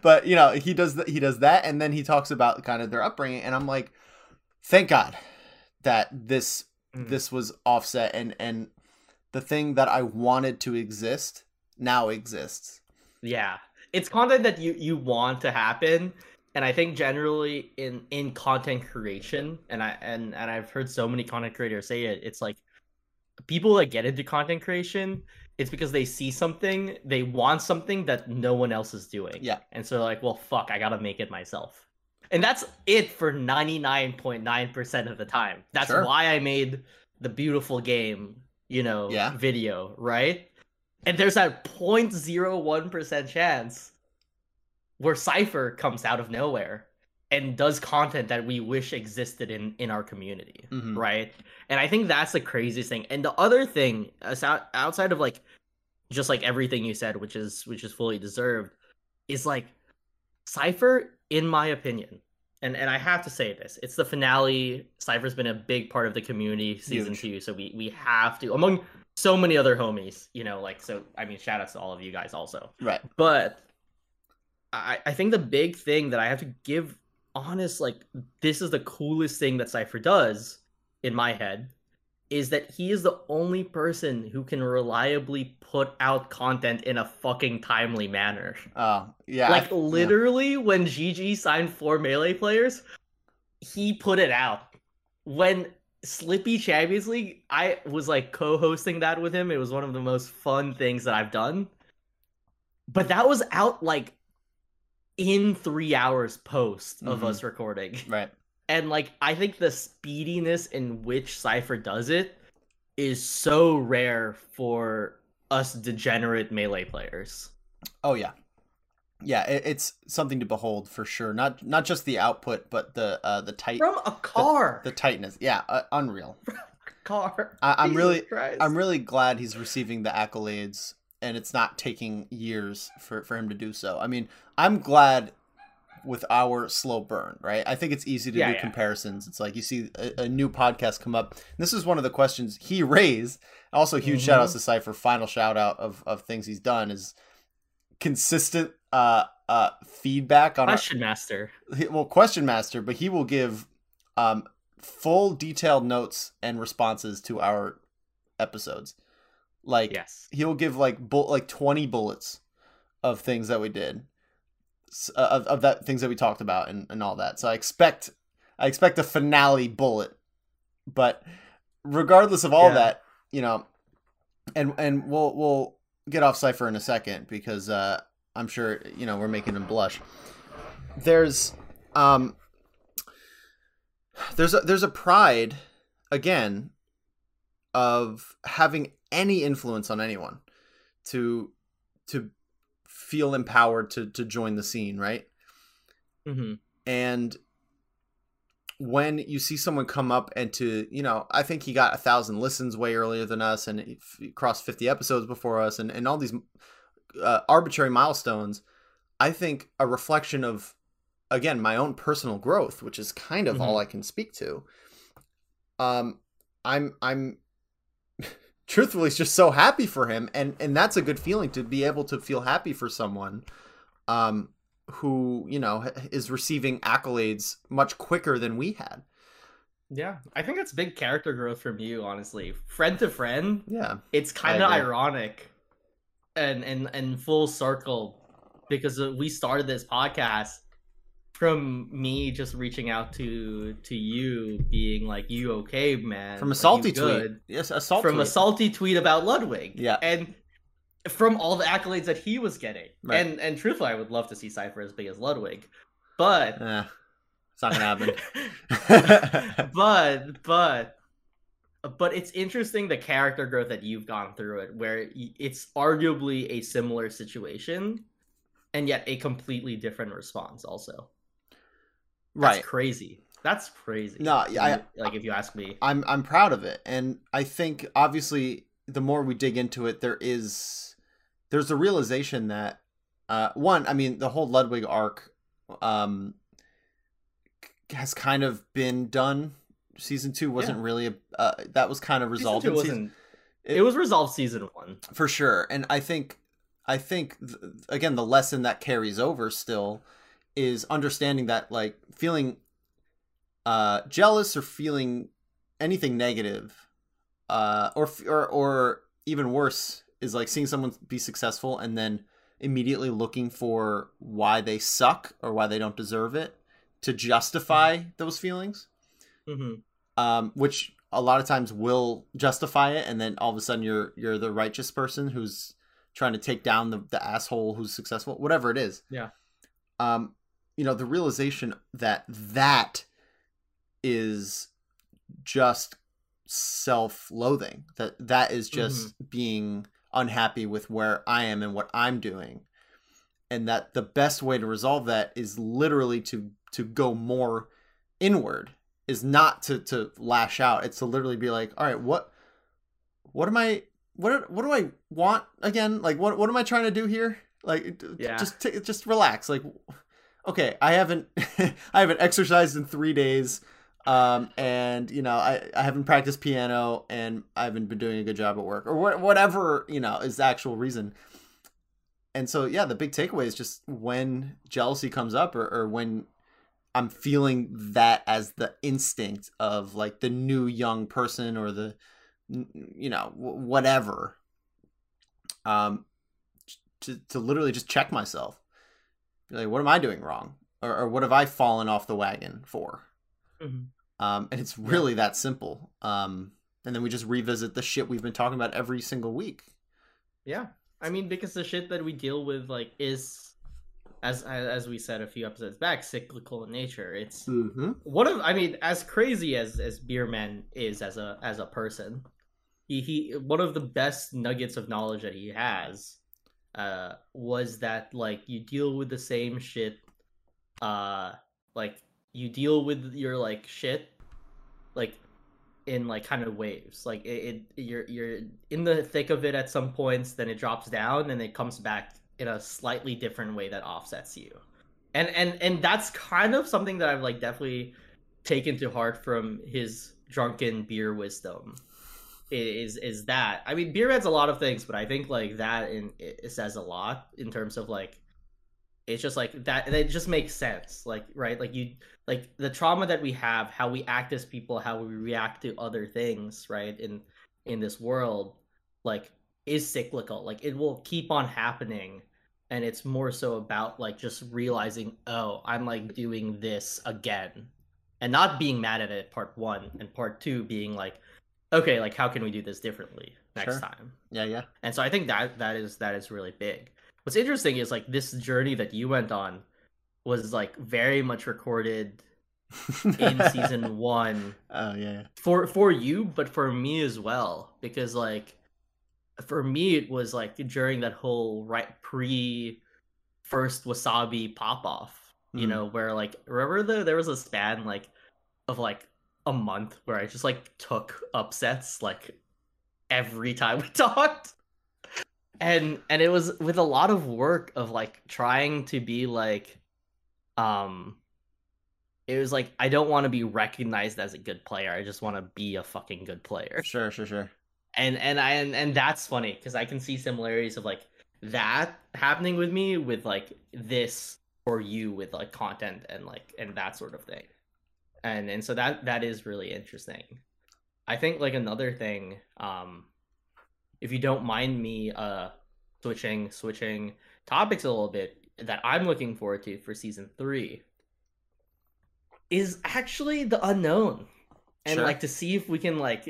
Speaker 1: But you know he does he does that and then he talks about kind of their upbringing and i'm like thank god that this mm. this was offset and and the thing that i wanted to exist now exists.
Speaker 2: Yeah. It's content that you you want to happen. And I think generally in in content creation and I and and I've heard so many content creators say it it's like people that get into content creation it's because they see something they want something that no one else is doing.
Speaker 1: Yeah.
Speaker 2: And so they're like well fuck i gotta make it myself. And that's it for 99.9% of the time. That's sure. why i made the beautiful game you know
Speaker 1: yeah.
Speaker 2: video right and there's that 0.01% chance where Cyfer comes out of nowhere and does content that we wish existed in in our community, mm-hmm. right? And I think that's the craziest thing. And the other thing, outside of like just like everything you said, which is which is fully deserved, is like Cyfer, in my opinion, and and I have to say this, it's the finale. Cyfer's been a big part of the community season Huge. two, so we we have to among so many other homies, you know, like so I mean shout outs to all of you guys also.
Speaker 1: Right.
Speaker 2: But I, I think the big thing that I have to give honest, like this is the coolest thing that Cyfer does in my head, is that he is the only person who can reliably put out content in a fucking timely manner.
Speaker 1: Oh, yeah.
Speaker 2: Like literally yeah. when GG signed four melee players, he put it out when Slippi Champions League. I was like co-hosting that with him. It was one of the most fun things that I've done. But that was out like in three hours post of
Speaker 1: Mhm.
Speaker 2: us recording.
Speaker 1: Right.
Speaker 2: And like I think the speediness in which Cyfer does it is so rare for us degenerate melee players.
Speaker 1: Oh yeah, yeah. It, it's something to behold for sure. Not not just the output, but the uh, the tight
Speaker 2: From a car.
Speaker 1: the tightness. Yeah, uh, unreal.
Speaker 2: car.
Speaker 1: I- I'm
Speaker 2: Jesus
Speaker 1: really-
Speaker 2: Christ.
Speaker 1: I'm really glad he's receiving the accolades, and it's not taking years for for him to do so. I mean, I'm glad with our slow burn, right? I think it's easy to
Speaker 2: Yeah,
Speaker 1: do
Speaker 2: yeah.
Speaker 1: comparisons. It's like you see a, a new podcast come up. This is one of the questions he raised. Also, huge
Speaker 2: Mhm.
Speaker 1: shout outs to Cyfer. Final shout out of, of things he's done is consistent uh uh feedback on our,
Speaker 2: Question Master.
Speaker 1: well question master but he will give um full detailed notes and responses to our episodes like
Speaker 2: Yes.
Speaker 1: he'll give like bull like 20 bullets of things that we did uh, of, of that things that we talked about and, and all that so i expect i expect a finale bullet but regardless of all
Speaker 2: Yeah.
Speaker 1: that you know and and we'll we'll get off cyfer in a second because uh i'm sure you know we're making him blush there's um there's a there's a pride again of having any influence on anyone to to feel empowered to to join the scene right
Speaker 2: mm-hmm.
Speaker 1: and when you see someone come up and to you know i think he got a thousand listens way earlier than us and crossed 50 episodes before us and, and all these uh, arbitrary milestones i think a reflection of again my own personal growth which is kind of all i can speak to um i'm i'm truthfully just so happy for him and and that's a good feeling to be able to feel happy for someone um who you know is receiving accolades much quicker than we had
Speaker 2: Yeah, I think that's big character growth from you, honestly. Friend to friend,
Speaker 1: yeah
Speaker 2: it's kind of ironic, and and and full circle, because we started this podcast from me just reaching out to to you, being like, "You okay, man?"
Speaker 1: from a salty tweet yes a salty
Speaker 2: from a salty tweet about Ludwig.
Speaker 1: Yeah.
Speaker 2: and from all the accolades that he was getting,
Speaker 1: Right.
Speaker 2: and and truthfully, I would love to see Cyfer as big as Ludwig, but
Speaker 1: eh, it's not gonna happen.
Speaker 2: But but but it's interesting the character growth that you've gone through it where it's arguably a similar situation and yet a completely different response also. That's
Speaker 1: right.
Speaker 2: crazy. That's crazy.
Speaker 1: No, I-
Speaker 2: like if you ask me.
Speaker 1: I'm I'm proud of it, and I think obviously the more we dig into it, there is there's a realization that uh, one, I mean, the whole Ludwig arc um, has kind of been done. Season two wasn't really a uh, that was kind of
Speaker 2: Season
Speaker 1: resolved
Speaker 2: two
Speaker 1: in
Speaker 2: wasn't it, was resolved season one
Speaker 1: for sure and i think i think th- again the lesson that carries over still is understanding that like feeling uh jealous or feeling anything negative uh or or or even worse is like seeing someone be successful and then immediately looking for why they suck or why they don't deserve it to justify those feelings
Speaker 2: hmm
Speaker 1: um, which a lot of times will justify it, and then all of a sudden you're you're the righteous person who's trying to take down the, the asshole who's successful, whatever it is.
Speaker 2: Yeah.
Speaker 1: Um, you know, the realization that that is just self-loathing. That that is just being unhappy with where I am and what I'm doing. And that the best way to resolve that is literally to to go more inward is not to to lash out. It's to literally be like all right what what am i what what do i want again? Like what what am i trying to do here? Like
Speaker 2: Yeah.
Speaker 1: just t- just relax. Like okay i haven't i haven't exercised in 3 days um and you know i i haven't practiced piano and i haven't been doing a good job at work or wha- whatever you know is the actual reason. And so yeah the big takeaway is just when jealousy comes up or, or when i'm feeling that as the instinct of like the new young person or the you know whatever um to, to literally just check myself. Like what am i doing wrong? Or, or what have i fallen off the wagon for
Speaker 2: Mhm.
Speaker 1: Um, and it's really that simple. Um, and then we just revisit the shit we've been talking about every single week.
Speaker 2: Yeah, I mean because the shit that we deal with like is, as as we said a few episodes back, cyclical in nature. It's
Speaker 1: Mm-hmm.
Speaker 2: one of I mean as crazy as as Beerman is as a as a person, he he one of the best nuggets of knowledge that he has, uh, was that like you deal with the same shit, uh, like you deal with your like shit, like in like kind of waves. Like it, it you're you're in the thick of it at some points, then it drops down and it comes back in a slightly different way that offsets you. And and and that's kind of something that I've like definitely taken to heart from his drunken beer wisdom. Is is that I mean beer adds a lot of things, but I think like that in it says a lot in terms of like it's just like that it just makes sense like right like you like the trauma that we have how we act as people how we react to other things right in in this world like is cyclical like it will keep on happening and it's more so about like just realizing oh i'm like doing this again and not being mad at it part one and part two being like okay like how can we do this differently next
Speaker 1: Sure.
Speaker 2: time
Speaker 1: Yeah, yeah.
Speaker 2: and so I think that that is that is really big. What's interesting is like this journey that you went on was like very much recorded in season one
Speaker 1: Oh yeah.
Speaker 2: for for you, but for me as well because like for me it was like during that whole right pre first wassabi pop off, you
Speaker 1: Mhm.
Speaker 2: know, where like remember the there was a span like of like a month where I just like took upsets like every time we talked. And and it was with a lot of work of like trying to be like um it was like I don't want to be recognized as a good player. I just want to be a fucking good player.
Speaker 1: Sure, sure, sure.
Speaker 2: And and I and, and that's funny because I can see similarities of like that happening with me with like this for you with like content and like and that sort of thing. And and so that that is really interesting. I think like another thing um if you don't mind me uh switching switching topics a little bit that I'm looking forward to for season 3 is actually the unknown and
Speaker 1: Sure.
Speaker 2: like to see if we can like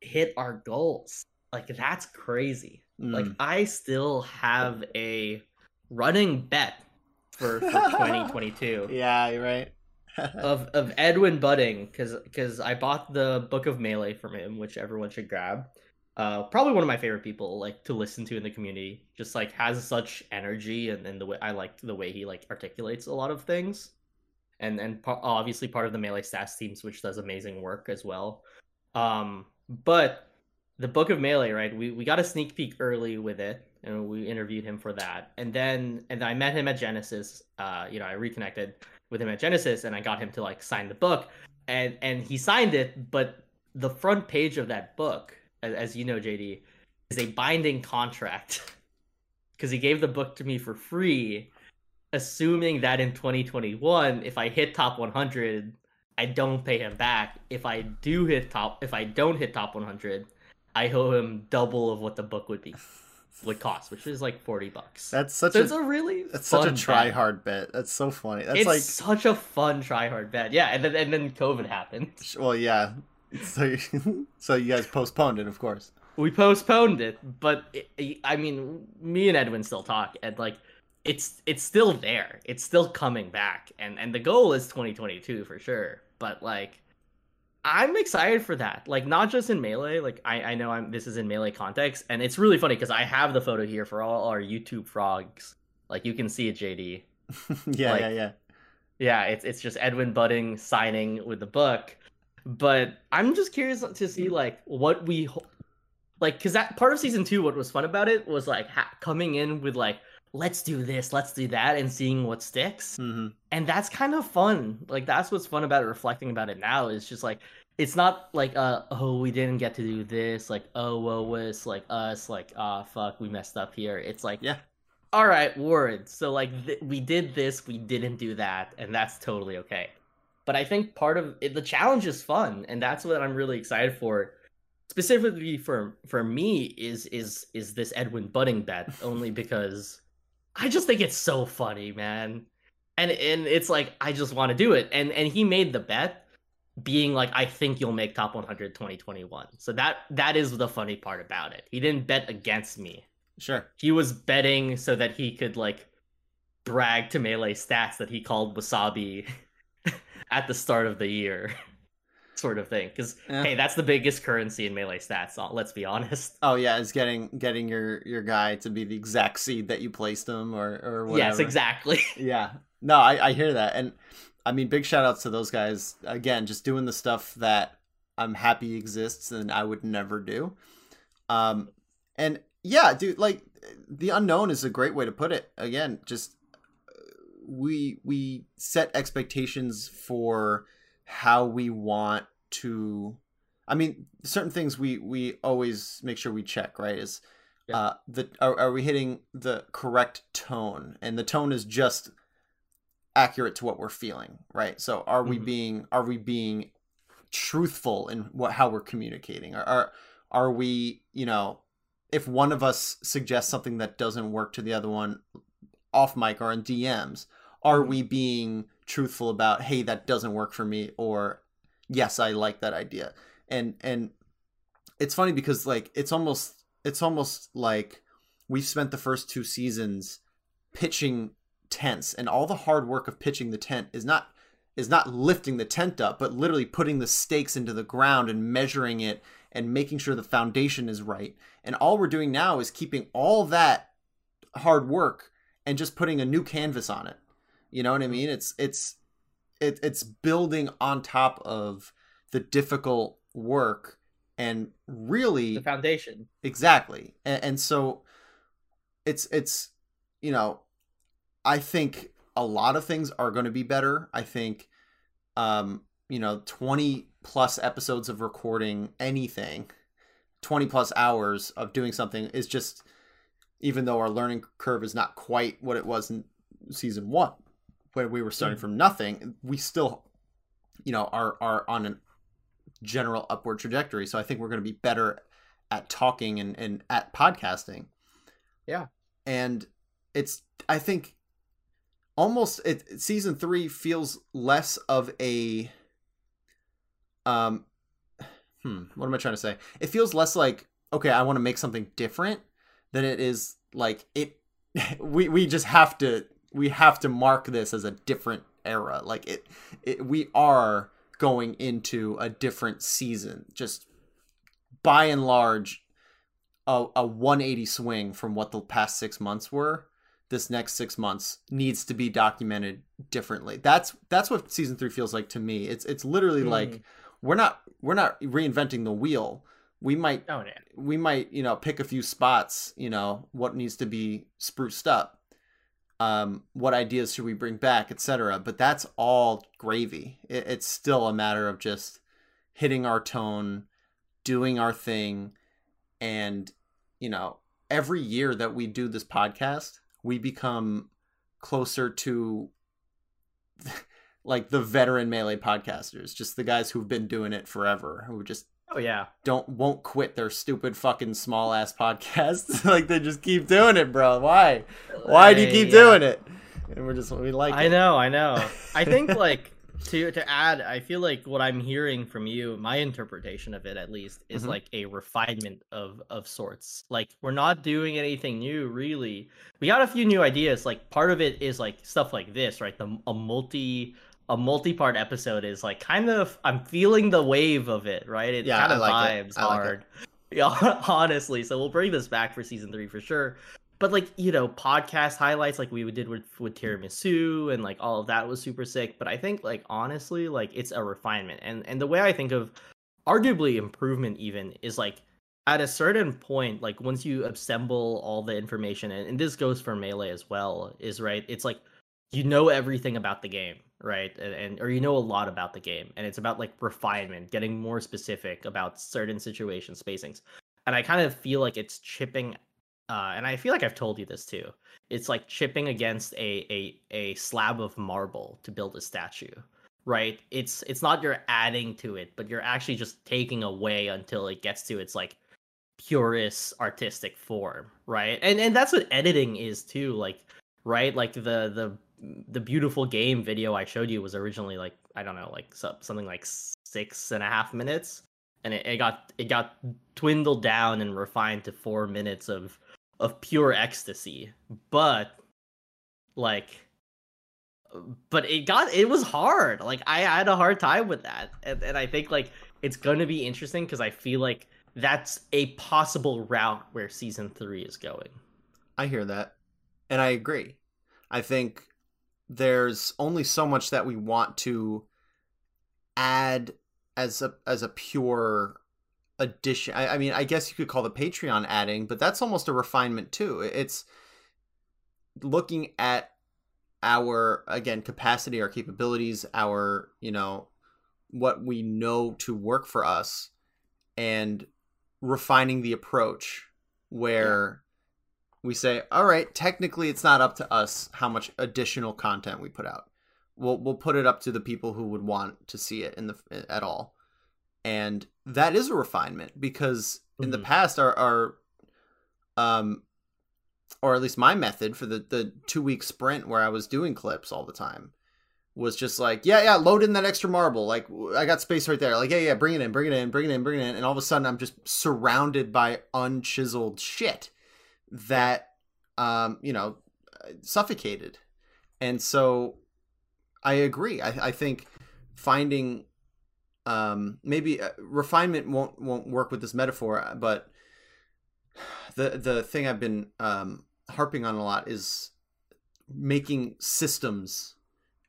Speaker 2: hit our goals like that's crazy like
Speaker 1: Mm.
Speaker 2: i still have a running bet for, for 2022
Speaker 1: yeah, you're right.
Speaker 2: of of edwin budding because because i bought the book of melee from him which everyone should grab uh probably one of my favorite people like to listen to in the community just like has such energy and, and the way i like the way he like articulates a lot of things. And and obviously part of the melee stats teams which does amazing work as well. Um but the book of melee right we, we got a sneak peek early with it and we interviewed him for that. And then and i met him at genesis uh you know i reconnected with him at genesis and i got him to like sign the book. And and he signed it but the front page of that book as, as you know jd is a binding contract because he gave the book to me for free assuming that in 2021 if i hit top 100 i don't pay him back if i do hit top if i don't hit top 100 i owe him double of what the book would be would cost which is like 40 bucks
Speaker 1: That's such
Speaker 2: so it's
Speaker 1: a
Speaker 2: a really
Speaker 1: that's such a try
Speaker 2: bet.
Speaker 1: hard bet. That's so funny. That's
Speaker 2: it's
Speaker 1: like
Speaker 2: such a fun try hard bet yeah and then and then covid happened
Speaker 1: well, yeah. So you, so you guys postponed it, of course.
Speaker 2: we postponed it but it, i mean me and edwin still talk and like it's it's still there it's still coming back and and the goal is 2022 for sure but like i'm excited for that like not just in melee like i i know i'm this is in melee context and it's really funny because i have the photo here for all our youtube frogs like you can see it jd
Speaker 1: yeah,
Speaker 2: Like-
Speaker 1: yeah, yeah.
Speaker 2: yeah, it's it's just Edwin Budding signing with the book. But I'm just curious to see like what we like because that part of season two, what was fun about it was like ha- coming in with like let's do this, let's do that, and seeing what sticks,
Speaker 1: hmm
Speaker 2: and that's kind of fun. Like that's what's fun about it. Reflecting about it now is just like it's not like uh oh we didn't get to do this like oh well was like us like ah fuck we messed up here. It's like
Speaker 1: Yeah.
Speaker 2: all right, word. So like th- we did this, we didn't do that, and that's totally okay. But I think part of it, the challenge is fun, and that's what I'm really excited for. Specifically for for me is is is this Edwin Budding bet only because I just think it's so funny, man. And and it's like I just want to do it, and and he made the bet, being like I think you'll make top 100 2021. So that that is the funny part about it. He didn't bet against me.
Speaker 1: Sure.
Speaker 2: He was betting so that he could like brag to Melee stats that he called Wassabi at the start of the year. sort of thing because
Speaker 1: Yeah.
Speaker 2: hey that's the biggest currency in melee stats let's be honest
Speaker 1: Oh yeah, is getting getting your your guy to be the exact seed that you placed him or or whatever.
Speaker 2: yes exactly
Speaker 1: Yeah. No, I, I hear that. And I mean big shout outs to those guys. Again, just doing the stuff that I'm happy exists and I would never do. Um and yeah, dude, like the unknown is a great way to put it. Again, just we we set expectations for how we want to I mean, certain things we we always make sure we check, right? Is
Speaker 2: Yeah.
Speaker 1: uh the are, are we hitting the correct tone? And the tone is just accurate to what we're feeling, right? So are we
Speaker 2: Mhm.
Speaker 1: being are we being truthful in what how we're communicating? Are are, are we, you know, if one of us suggests something that doesn't work to the other one off mic or in DMs, are
Speaker 2: Mhm.
Speaker 1: we being truthful about hey that doesn't work for me or yes I like that idea. And and it's funny because like it's almost it's almost like we've spent the first two seasons pitching tents and all the hard work of pitching the tent is not is not lifting the tent up but literally putting the stakes into the ground and measuring it and making sure the foundation is right and all we're doing now is keeping all that hard work and just putting a new canvas on it. You know what i mean? It's it's it, it's building on top of the difficult work and really
Speaker 2: the foundation.
Speaker 1: Exactly. And, and so it's it's you know i think a lot of things are going to be better. I think um you know 20 plus episodes of recording anything 20 plus hours of doing something is just even though our learning curve is not quite what it was in season 1 where we were starting
Speaker 2: Mhm.
Speaker 1: from nothing we still you know are are on a general upward trajectory so i think we're going to be better at talking and, and at podcasting
Speaker 2: Yeah.
Speaker 1: and it's i think almost it season three feels less of a um hmm what am i trying to say it feels less like okay i want to make something different than it is like it we we just have to we have to mark this as a different era. Like it, it we are going into a different season. Just by and large a, a 180 swing from what the past six months were this next six months needs to be documented differently. That's that's what season three feels like to me. It's it's literally like
Speaker 2: Mhm.
Speaker 1: we're not we're not reinventing the wheel we might
Speaker 2: oh yeah.
Speaker 1: we might you know pick a few spots you know what needs to be spruced up um what ideas should we bring back etc but that's all gravy. It, it's still a matter of just hitting our tone doing our thing and you know every year that we do this podcast we become closer to like the veteran melee podcasters just the guys who've been doing it forever who just
Speaker 2: oh yeah
Speaker 1: don't won't quit their stupid fucking small ass podcasts. like they just keep doing it, bro. Why? Why do you keep
Speaker 2: Yeah.
Speaker 1: doing it? And we're just we like
Speaker 2: I
Speaker 1: it.
Speaker 2: know, I know. I think like to to add, I feel like what I'm hearing from you, my interpretation of it at least, is
Speaker 1: Mhm.
Speaker 2: like a refinement of of sorts. Like we're not doing anything new really. We got a few new ideas. Like part of it is like stuff like this, right? The a multi a multi-part episode is like kind of I'm feeling the wave of it, right? It
Speaker 1: Yeah,
Speaker 2: kind of
Speaker 1: like
Speaker 2: vibes
Speaker 1: I like
Speaker 2: hard. Yeah, honestly. So we'll bring this back for season three for sure but like you know podcast highlights like we did with with tiramisu and like all of that was super sick but i think like honestly like it's a refinement and and the way i think of arguably improvement even is like at a certain point like once you assemble all the information and, and this goes for melee as well is right it's like you know everything about the game right and, and or you know a lot about the game and it's about like refinement getting more specific about certain situation spacings and i kind of feel like it's chipping uh, and I feel like I've told you this too. It's like chipping against a a a slab of marble to build a statue, right? It's it's not you're adding to it, but you're actually just taking away until it gets to its like purest artistic form, right? And and that's what editing is too, like right? Like the the the beautiful game video I showed you was originally like I don't know like something like six and a half minutes, and it, it got it got dwindled down and refined to four minutes of of pure ecstasy. But like, but it got it was hard. Like I, had a hard time with that, and and I think like it's going to be interesting because I feel like that's a possible route where season three is going.
Speaker 1: I hear that, and I agree. I think there's only so much that we want to add as a as a pure addition. I, I mean, I guess you could call the Patreon adding, but that's almost a refinement too. It's looking at our again capacity, our capabilities, our you know what we know to work for us, and refining the approach where we say, all right, technically it's not up to us how much additional content we put out. We'll we'll put it up to the people who would want to see it in the at all. And that is a refinement because in mm-hmm. the past our our um or at least my method for the the 2 week sprint where I was doing clips all the time was just like, yeah, yeah, load in that extra marble. Like I got space right there. Like, yeah, yeah, bring it in, bring it in, bring it in, bring it in. And all of a sudden I'm just surrounded by unchiseled shit that um, you know, suffocated. And so I agree. I, I think finding um, maybe uh, refinement won't won't work with this metaphor, but the the thing I've been um, harping on a lot is making systems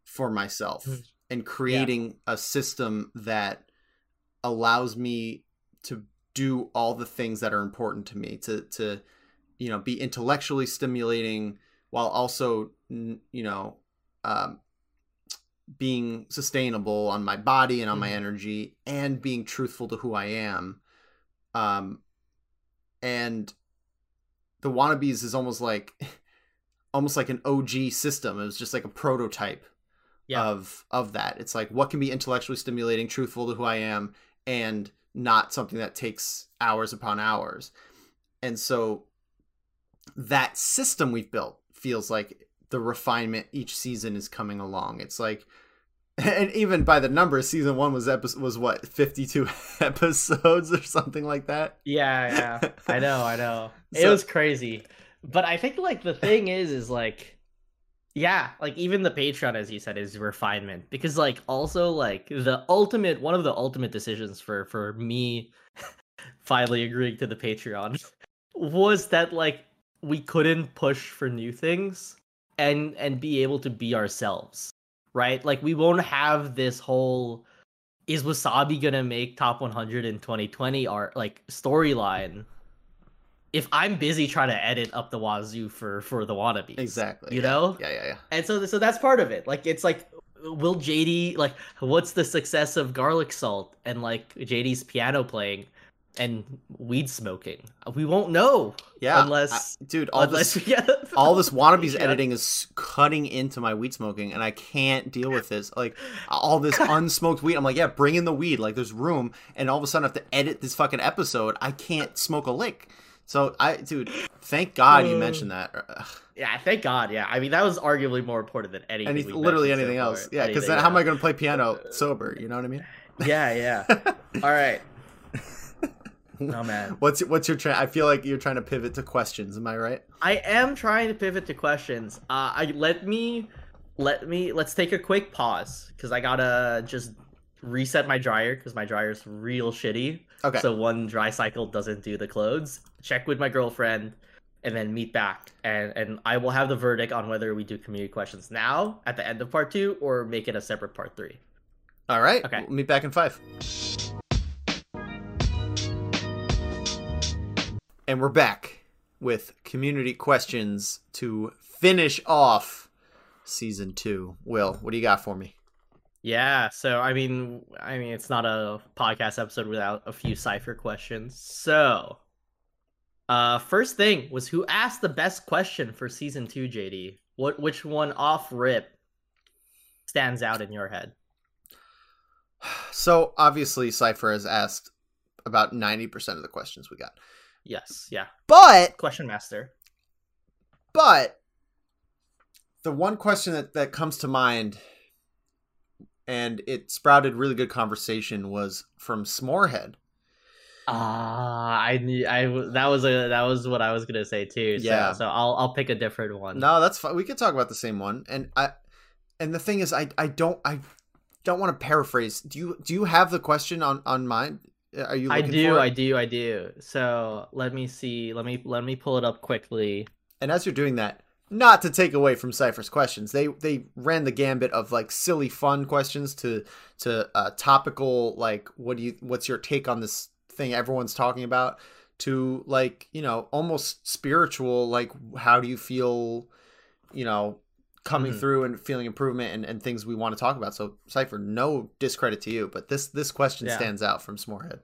Speaker 1: for myself mm. and creating yeah. a system that allows me to do all the things that are important to me to to you know be intellectually stimulating while also you know um, being sustainable on my body and on mm-hmm. my energy and being truthful to who I am um and the wannabes is almost like almost like an OG system it was just like a prototype yeah. of of that it's like what can be intellectually stimulating truthful to who I am and not something that takes hours upon hours and so that system we've built feels like the refinement each season is coming along. It's like and even by the numbers, season one was episode was what fifty two episodes or something like that.
Speaker 2: Yeah, yeah, I know, I know. It so, was crazy, but I think like the thing is, is like, yeah, like even the Patreon, as you said, is refinement because like also like the ultimate one of the ultimate decisions for for me finally agreeing to the Patreon was that like we couldn't push for new things and and be able to be ourselves right? Like we won't have this whole is wassabi gonna make top 100 in 2020 art like storyline if i'm busy trying to edit up the wazoo for for the wannabe
Speaker 1: exactly
Speaker 2: you
Speaker 1: yeah.
Speaker 2: know?
Speaker 1: Yeah yeah yeah.
Speaker 2: And so so that's part of it. Like it's like will jd like what's the success of garlic salt and like jd's piano playing and weed smoking. We won't know.
Speaker 1: Yeah,
Speaker 2: unless
Speaker 1: I, dude, all unless this all this wannabes yeah. editing is cutting into my weed smoking, and I can't deal with this. Like all this unsmoked weed. I'm like, yeah, bring in the weed. Like there's room, and all of a sudden I have to edit this fucking episode. I can't smoke a lick. So I, dude, thank God you mentioned that.
Speaker 2: Yeah, thank God. Yeah, I mean that was arguably more important than anything.
Speaker 1: Any, literally anything so else. Yeah, because then how am I going to play piano sober? You know what I mean?
Speaker 2: Yeah, yeah. all right. Oh man.
Speaker 1: what's what's your try? I feel like you're trying to pivot to questions. Am I right?
Speaker 2: I am trying to pivot to questions. Uh, I let me let me let's take a quick pause because I gotta just reset my dryer because my dryer's real shitty.
Speaker 1: Okay.
Speaker 2: So one dry cycle doesn't do the clothes. Check with my girlfriend, and then meet back, and and I will have the verdict on whether we do community questions now at the end of part two or make it a separate part three.
Speaker 1: All right. Okay. We'll meet back in five. And we're back with community questions to finish off season two. Will, what do you got for me?
Speaker 2: Yeah, so I mean, I mean, it's not a podcast episode without a few cyfer questions. So, uh, first thing was who asked the best question for season two, JD? What, which one off rip stands out in your head?
Speaker 1: So obviously, Cyfer has asked about ninety percent of the questions we got.
Speaker 2: Yes, yeah.
Speaker 1: But
Speaker 2: question master.
Speaker 1: But the one question that, that comes to mind and it sprouted really good conversation was from Smorehead.
Speaker 2: Ah, I knew I that was a that was what I was gonna say too. So,
Speaker 1: Yeah.
Speaker 2: So I'll I'll pick a different one.
Speaker 1: No, that's fine. We could talk about the same one. And I and the thing is I I don't I don't want to paraphrase. Do you do you have the question on on mine? Are you
Speaker 2: I do? I do, I do. So let me see. Let me let me pull it up quickly.
Speaker 1: And as you're doing that, not to take away from Cyfer's questions, they they ran the gambit of like silly fun questions to to uh, topical like what do you what's your take on this thing everyone's talking about to like you know almost spiritual like how do you feel you know coming
Speaker 2: Mhm.
Speaker 1: through and feeling improvement and, and things we want to talk about so Cyfer no discredit to you but this this question
Speaker 2: Yeah.
Speaker 1: stands out from Smorehead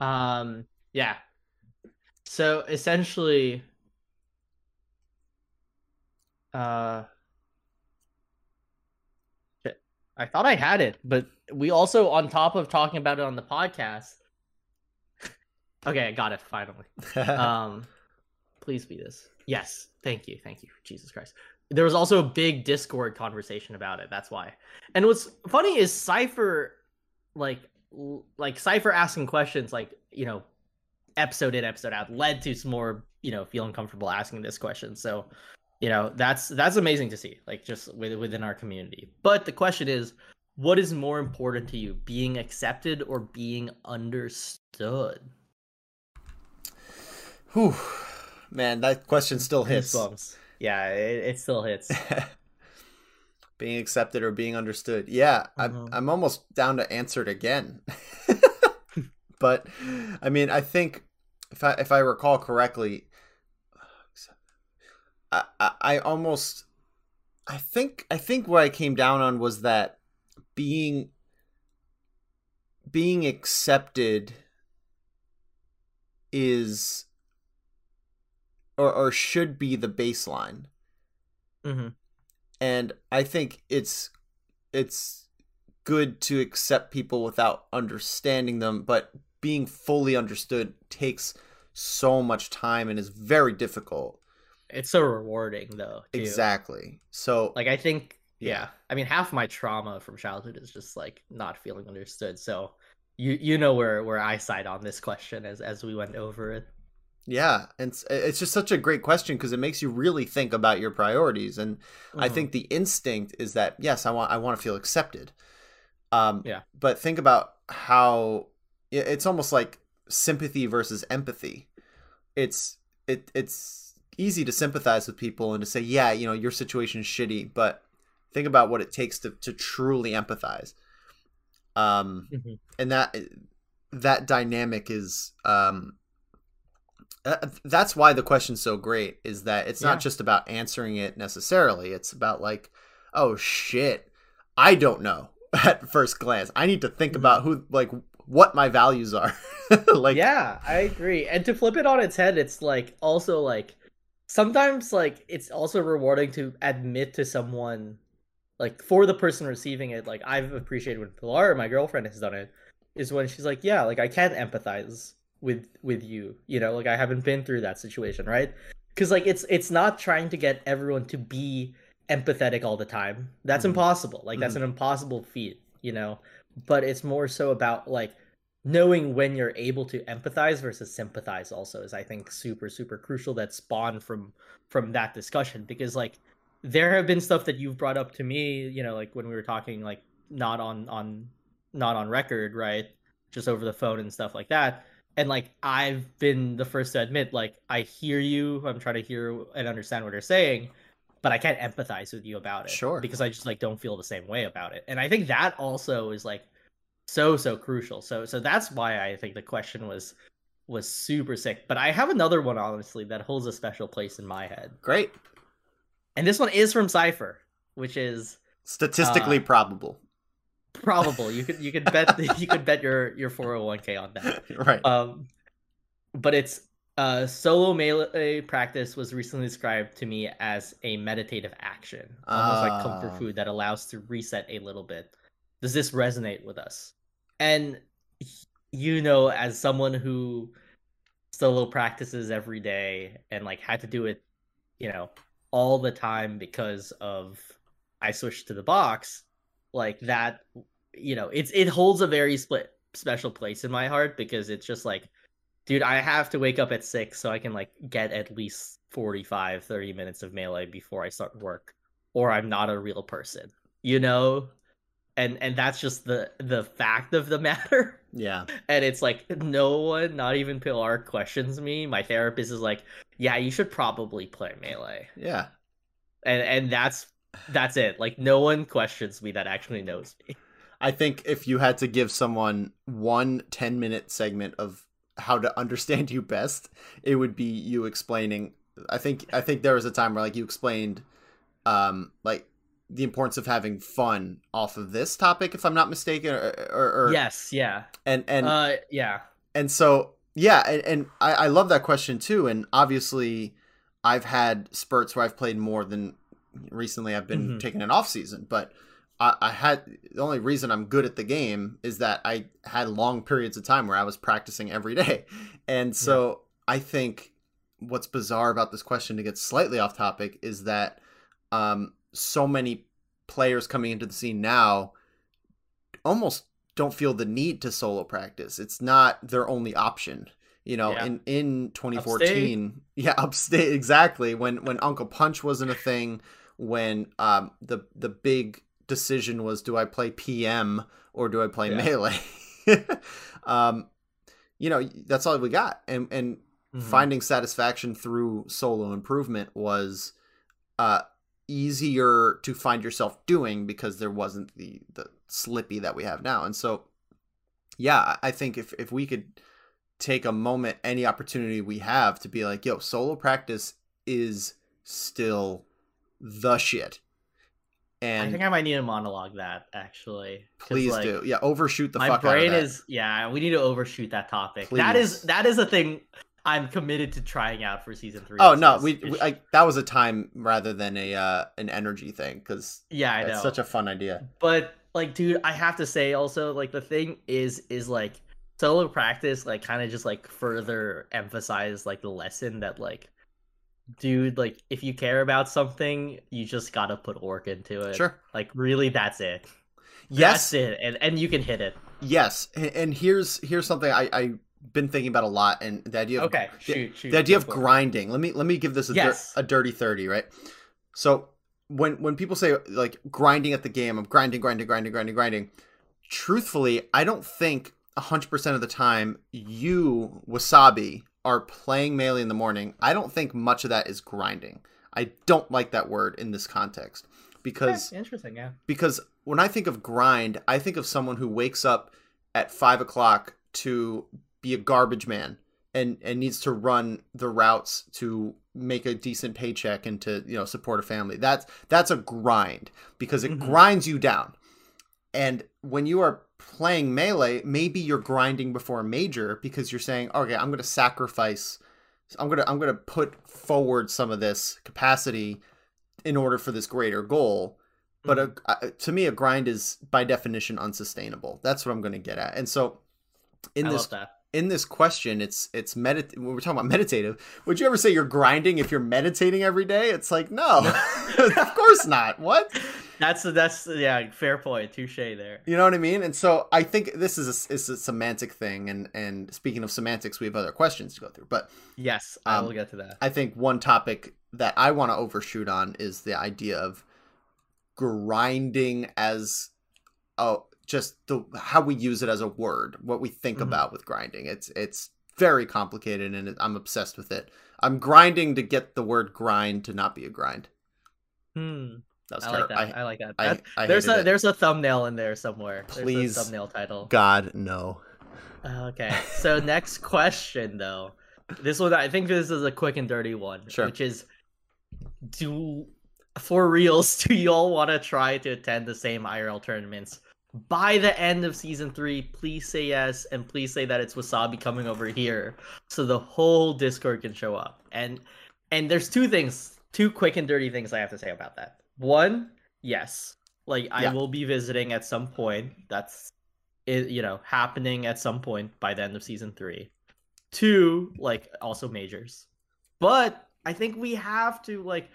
Speaker 2: Um, yeah. So essentially, uh. I thought I had it, but we also, on top of talking about it on the podcast. okay, I got it finally. um please be this yes. Thank you. Thank you. Jesus christ. There was also a big discord conversation about it. That's why. And what's funny is cyfer like like cyfer asking questions like you know episode in episode out led to some more you know feeling comfortable asking this question. So you know that's that's amazing to see like just with, within our community. But the question is what is more important to you being accepted or being understood?
Speaker 1: Whew. Man that question still hits.
Speaker 2: Yeah, it, it still hits.
Speaker 1: being accepted or being understood. Yeah, I'm
Speaker 2: Mhm.
Speaker 1: I'm almost down to answer it again. but I mean, I think if I if I recall correctly, I, I I almost I think I think what I came down on was that being being accepted is or or should be the baseline
Speaker 2: hmm
Speaker 1: and i think it's it's good to accept people without understanding them but being fully understood takes so much time and is very difficult
Speaker 2: It's so rewarding though. Too.
Speaker 1: exactly so
Speaker 2: Like I think,
Speaker 1: Yeah.
Speaker 2: yeah. I mean, half my trauma from childhood is just like not feeling understood. So you you know where where I side on this question as as we went over it.
Speaker 1: Yeah and it's, it's just such a great question because it makes you really think about your priorities and I
Speaker 2: Mhm.
Speaker 1: think the instinct is that yes, I want I want to feel accepted. Um,
Speaker 2: Yeah.
Speaker 1: But think about how it's almost like sympathy versus empathy. It's it it's easy to sympathize with people and to say, yeah, you know, your situation is shitty, but think about what it takes to to truly empathize. Um,
Speaker 2: Mhm.
Speaker 1: and that that dynamic is um uh, that's why the question's so great is that it's
Speaker 2: Yeah.
Speaker 1: not just about answering it necessarily it's about like oh shit i don't know at first glance i need to think
Speaker 2: Mhm.
Speaker 1: about who like what my values are like
Speaker 2: yeah, I agree. And to flip it on its head, it's like also like sometimes like it's also rewarding to admit to someone like for the person receiving it, like I've appreciated when Pilar, my girlfriend, has done it, is when she's like, Yeah, like I can't empathize with with you. You know, like I haven't been through that situation, right? Because like it's it's not trying to get everyone to be empathetic all the time. That's
Speaker 1: Mhm.
Speaker 2: impossible. Like that's an impossible feat, you know. But it's more so about like knowing when you're able to empathize versus sympathize also is i think super super crucial that spawned from from that discussion because like there have been stuff that you've brought up to me you know like when we were talking like not on on not on record right just over the phone and stuff like that and like i've been the first to admit like i hear you i'm trying to hear and understand what you're saying but i can't empathize with you about it
Speaker 1: Sure.
Speaker 2: because i just like don't feel the same way about it. And i think that also is like so so crucial. So so that's why i think the question was was super sick. But i have another one honestly that holds a special place in my head.
Speaker 1: Great.
Speaker 2: And this one is from cyfer which is
Speaker 1: statistically
Speaker 2: Uh,
Speaker 1: probable
Speaker 2: probable. You could you could bet you could bet your your 401k on that.
Speaker 1: Right.
Speaker 2: Um but it's uh solo melee practice was recently described to me as a meditative action almost like
Speaker 1: Ah.
Speaker 2: comfort food that allows to reset a little bit. Does this resonate with us? And you know as someone who solo practices every day and like had to do it you know all the time because of I switched to the box, like that, you know, it's it holds a very split special place in my heart because it's just like, dude, I have to wake up at six so I can like get at least 45, 30 minutes of melee before I start work, or I'm not a real person, you know? And and that's just the the fact of the matter.
Speaker 1: Yeah.
Speaker 2: And it's like no one, not even Pilar, questions me. My therapist is like, "Yeah, you should probably play melee."
Speaker 1: Yeah.
Speaker 2: And and that's that's it. Like no one questions me that actually knows me.
Speaker 1: I think if you had to give someone one 10 minute segment of how to understand you best, it would be you explaining. I think I think there was a time where like you explained, um, like the importance of having fun off of this topic, if I'm not mistaken, or, or, or
Speaker 2: yes, yeah,
Speaker 1: and and
Speaker 2: uh, yeah,
Speaker 1: and so yeah, and, and I, I love that question too. And obviously, I've had spurts where I've played more than recently. I've been
Speaker 2: Mhm.
Speaker 1: taking an off season, but I, I had the only reason I'm good at the game is that I had long periods of time where I was practicing every day, and so I think what's bizarre about this question to get slightly off topic is that um, so many players coming into the scene now almost don't feel the need to solo practice. It's not their only option. You know,
Speaker 2: Yeah.
Speaker 1: in in 2014, yeah, upstate exactly when when Uncle Punch wasn't a thing, when um the the big decision was do I play PM or do I play
Speaker 2: Yeah.
Speaker 1: melee? um you know, that's all we got. And and
Speaker 2: Mhm.
Speaker 1: finding satisfaction through solo improvement was uh easier to find yourself doing because there wasn't the the Slippi that we have now and so yeah I- i think if if we could take a moment any opportunity we have to be like yo solo practice is still the shit And I
Speaker 2: think I might need to monologue that actually.
Speaker 1: please
Speaker 2: like,
Speaker 1: do yeah overshoot the
Speaker 2: my
Speaker 1: fuck out of
Speaker 2: brain is yeah. We need to overshoot that topic. That is
Speaker 1: Please.
Speaker 2: that is a thing I'm committed to trying out for season three.
Speaker 1: oh no we, we I, that was a time rather than a uh an energy thing because
Speaker 2: yeah, I know.
Speaker 1: it's such a fun idea
Speaker 2: but like dude i have to say also like the thing is is like solo practice like kind of just like further emphasize like the lesson that like dude like if you care about something you just gotta put work into it
Speaker 1: sure
Speaker 2: like really that's it
Speaker 1: yes
Speaker 2: that's it and, and you can hit it
Speaker 1: Yes, and, here's here's something I I've been thinking about a lot, and the idea of
Speaker 2: okay
Speaker 1: the,
Speaker 2: shoot shoot
Speaker 1: the idea of
Speaker 2: for it.
Speaker 1: grinding. Let me let me give this a, dir- a dirty thirty, right? So when when people say like grinding at the game, I'm grinding, grinding, grinding, grinding, grinding. Truthfully, I don't think hundred percent of the time you Wassabi are playing melee in the morning. I don't think much of that is grinding. I don't like that word in this context because
Speaker 2: Okay, interesting yeah
Speaker 1: because when I think of grind, I think of someone who wakes up at five o'clock to be a garbage man and and needs to run the routes to make a decent paycheck and to you know support a family. That's that's a grind because it
Speaker 2: Mhm.
Speaker 1: grinds you down. And when you are playing melee, maybe you're grinding before a major because you're saying, okay, I'm going to sacrifice. I'm gonna I'm gonna put forward some of this capacity in order for this greater goal. But a, uh, to me, a grind is by definition unsustainable. That's what I'm going to get at. And so, in
Speaker 2: i
Speaker 1: this in this question, it's it's medit. When we're talking about meditative, would you ever say you're grinding if you're meditating every day? It's like no, of course not. What?
Speaker 2: That's that's yeah fair point touche there
Speaker 1: You know what I mean? And so I think this is a, is a semantic thing. And and speaking of semantics, we have other questions to go through. But
Speaker 2: yes i
Speaker 1: Um,
Speaker 2: will get to that
Speaker 1: I think one topic that I want to overshoot on is the idea of grinding as oh just the how we use it as a word, what we think
Speaker 2: Mhm.
Speaker 1: about with grinding. It's it's very complicated and it, I'm obsessed with it. I'm grinding to get the word grind to not be a grind.
Speaker 2: hmm
Speaker 1: That
Speaker 2: i like that i, like that That-
Speaker 1: I, I
Speaker 2: there's a
Speaker 1: it.
Speaker 2: there's a thumbnail in there somewhere
Speaker 1: Please.
Speaker 2: there's a thumbnail title
Speaker 1: God no.
Speaker 2: Oh, okay, so next question though. This one I think this is a quick and dirty one,
Speaker 1: Sure.
Speaker 2: which is do for reals do y'all want to try to attend the same IRL tournaments by the end of season 3? Please say yes and please say that it's Wassabi coming over here so the whole Discord can show up. And and there's two things, two quick and dirty things I have to say about that. One, yes. Like I
Speaker 1: Yeah.
Speaker 2: will be visiting at some point. That's it, you know, happening at some point by the end of season three. Two, like also majors. But I think we have to like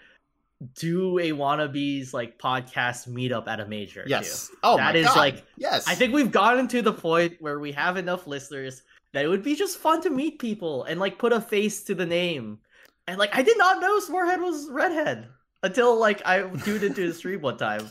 Speaker 2: do a wannabes like podcast meetup at a major.
Speaker 1: Yes.
Speaker 2: Too.
Speaker 1: Oh
Speaker 2: That is,
Speaker 1: God.
Speaker 2: like-
Speaker 1: yes.
Speaker 2: I think we've gotten to the point where we have enough listeners that it would be just fun to meet people and like put a face to the name. And like I did not know Smorehead was redhead until like I tuned into his stream one time.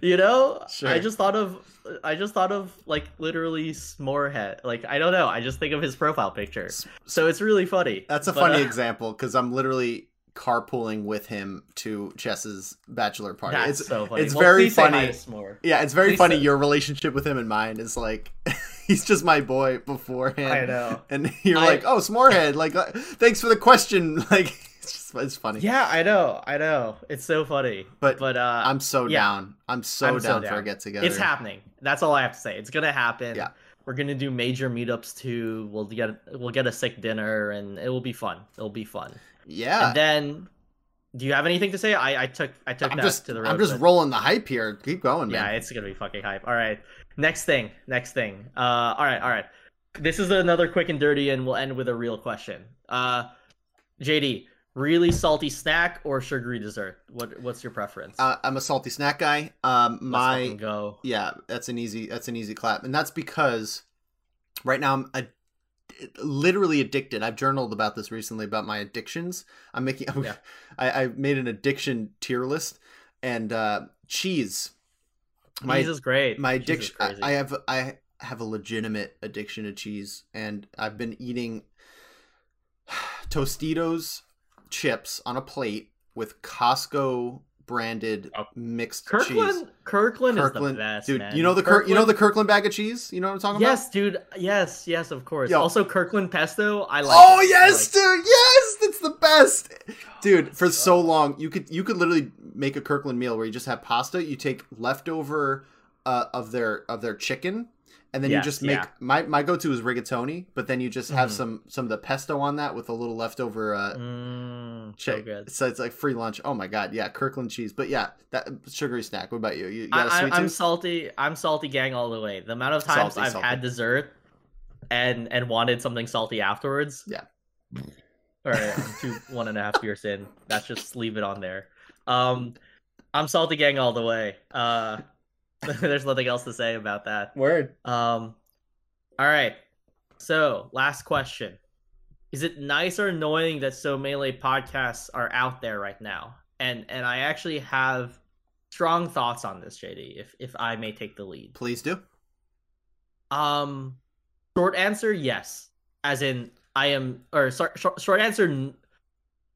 Speaker 2: You know?
Speaker 1: Sure.
Speaker 2: I just thought of I just thought of like literally Smorehead. Like I don't know. I just think of his profile picture. So it's really funny.
Speaker 1: That's a
Speaker 2: But,
Speaker 1: funny
Speaker 2: uh,
Speaker 1: example because I'm literally carpooling with him to Chess's bachelor party.
Speaker 2: That's
Speaker 1: it's
Speaker 2: so funny.
Speaker 1: it's
Speaker 2: Well,
Speaker 1: very
Speaker 2: please say hi
Speaker 1: funny. yeah, it's very
Speaker 2: Please
Speaker 1: funny.
Speaker 2: say-
Speaker 1: Your relationship with him and mine is like he's just my boy beforehand.
Speaker 2: I know.
Speaker 1: And you're
Speaker 2: I-
Speaker 1: like, oh, Smorehead, like, uh, thanks for the question. Like, it's just it's funny.
Speaker 2: Yeah, I know. I know. It's so funny.
Speaker 1: But
Speaker 2: but uh
Speaker 1: I'm so
Speaker 2: yeah.
Speaker 1: down. I'm so
Speaker 2: I'm so
Speaker 1: down, for
Speaker 2: down.
Speaker 1: a get together.
Speaker 2: It's happening. That's all I have to say. It's gonna happen.
Speaker 1: Yeah.
Speaker 2: We're gonna do major meetups too. We'll get we'll get a sick dinner and it will be fun. It'll be fun.
Speaker 1: Yeah.
Speaker 2: And then, do you have anything to say? I I took I took
Speaker 1: I'm
Speaker 2: that
Speaker 1: just
Speaker 2: to the road.
Speaker 1: I'm just
Speaker 2: but-
Speaker 1: rolling the hype here. Keep going,
Speaker 2: yeah, it's gonna be fucking hype. All right, next thing, next thing. Uh, all right, all right. This is another quick and dirty, and we'll end with a real question. Uh, JD, really salty snack or sugary dessert? What what's your preference?
Speaker 1: Uh, I'm a salty snack guy. Um, my
Speaker 2: go.
Speaker 1: yeah, that's an easy that's an easy clap, and that's because right now I'm a, literally addicted. I've journaled about this recently about my addictions. I'm making
Speaker 2: Yeah.
Speaker 1: I, I made an addiction tier list, and uh, cheese. My
Speaker 2: Cheese is great.
Speaker 1: my addiction. I. I have I have a legitimate addiction to cheese, and I've been eating Tostitos chips on a plate with Costco branded
Speaker 2: Oh.
Speaker 1: mixed cheese.
Speaker 2: Kirkland, Kirkland, is the
Speaker 1: Kirkland,
Speaker 2: best,
Speaker 1: dude.
Speaker 2: man.
Speaker 1: You know the Kirk, you know
Speaker 2: Kirkland-
Speaker 1: the Kirkland bag of cheese. You know what I'm talking about?
Speaker 2: Yes, dude. Yes, yes, of course.
Speaker 1: Yo.
Speaker 2: Also, Kirkland pesto. I like.
Speaker 1: oh
Speaker 2: it.
Speaker 1: Yes,
Speaker 2: like-
Speaker 1: dude. Yes, that's the best, dude. For so long, you could you could literally make a Kirkland meal where you just have pasta. You take leftover uh, of their of their chicken. And then
Speaker 2: Yes,
Speaker 1: you just make
Speaker 2: yeah.
Speaker 1: my my go to is rigatoni, but then you just have
Speaker 2: Mhm.
Speaker 1: some some of the pesto on that with a little leftover uh,
Speaker 2: Mm, so.
Speaker 1: So it's like free lunch. Oh my god, yeah, Kirkland cheese. But yeah, that sugary snack. What about you? You, you
Speaker 2: I,
Speaker 1: sweet
Speaker 2: I, I'm
Speaker 1: tooth?
Speaker 2: salty. I'm salty gang all the way. The amount of times
Speaker 1: Salty,
Speaker 2: I've
Speaker 1: salty.
Speaker 2: had dessert and and wanted something salty afterwards.
Speaker 1: Yeah.
Speaker 2: All right, I'm two one and a half years in. That's just leave it on there. Um, I'm salty gang all the way. Uh, there's nothing else to say about that.
Speaker 1: Word.
Speaker 2: Um, all right. So, last question: Is it nice or annoying that so melee podcasts are out there right now? And and I actually have strong thoughts on this, JD. If if I may take the lead.
Speaker 1: Please do.
Speaker 2: Um, short answer: yes. As in, I am. Or sorry, short, short answer: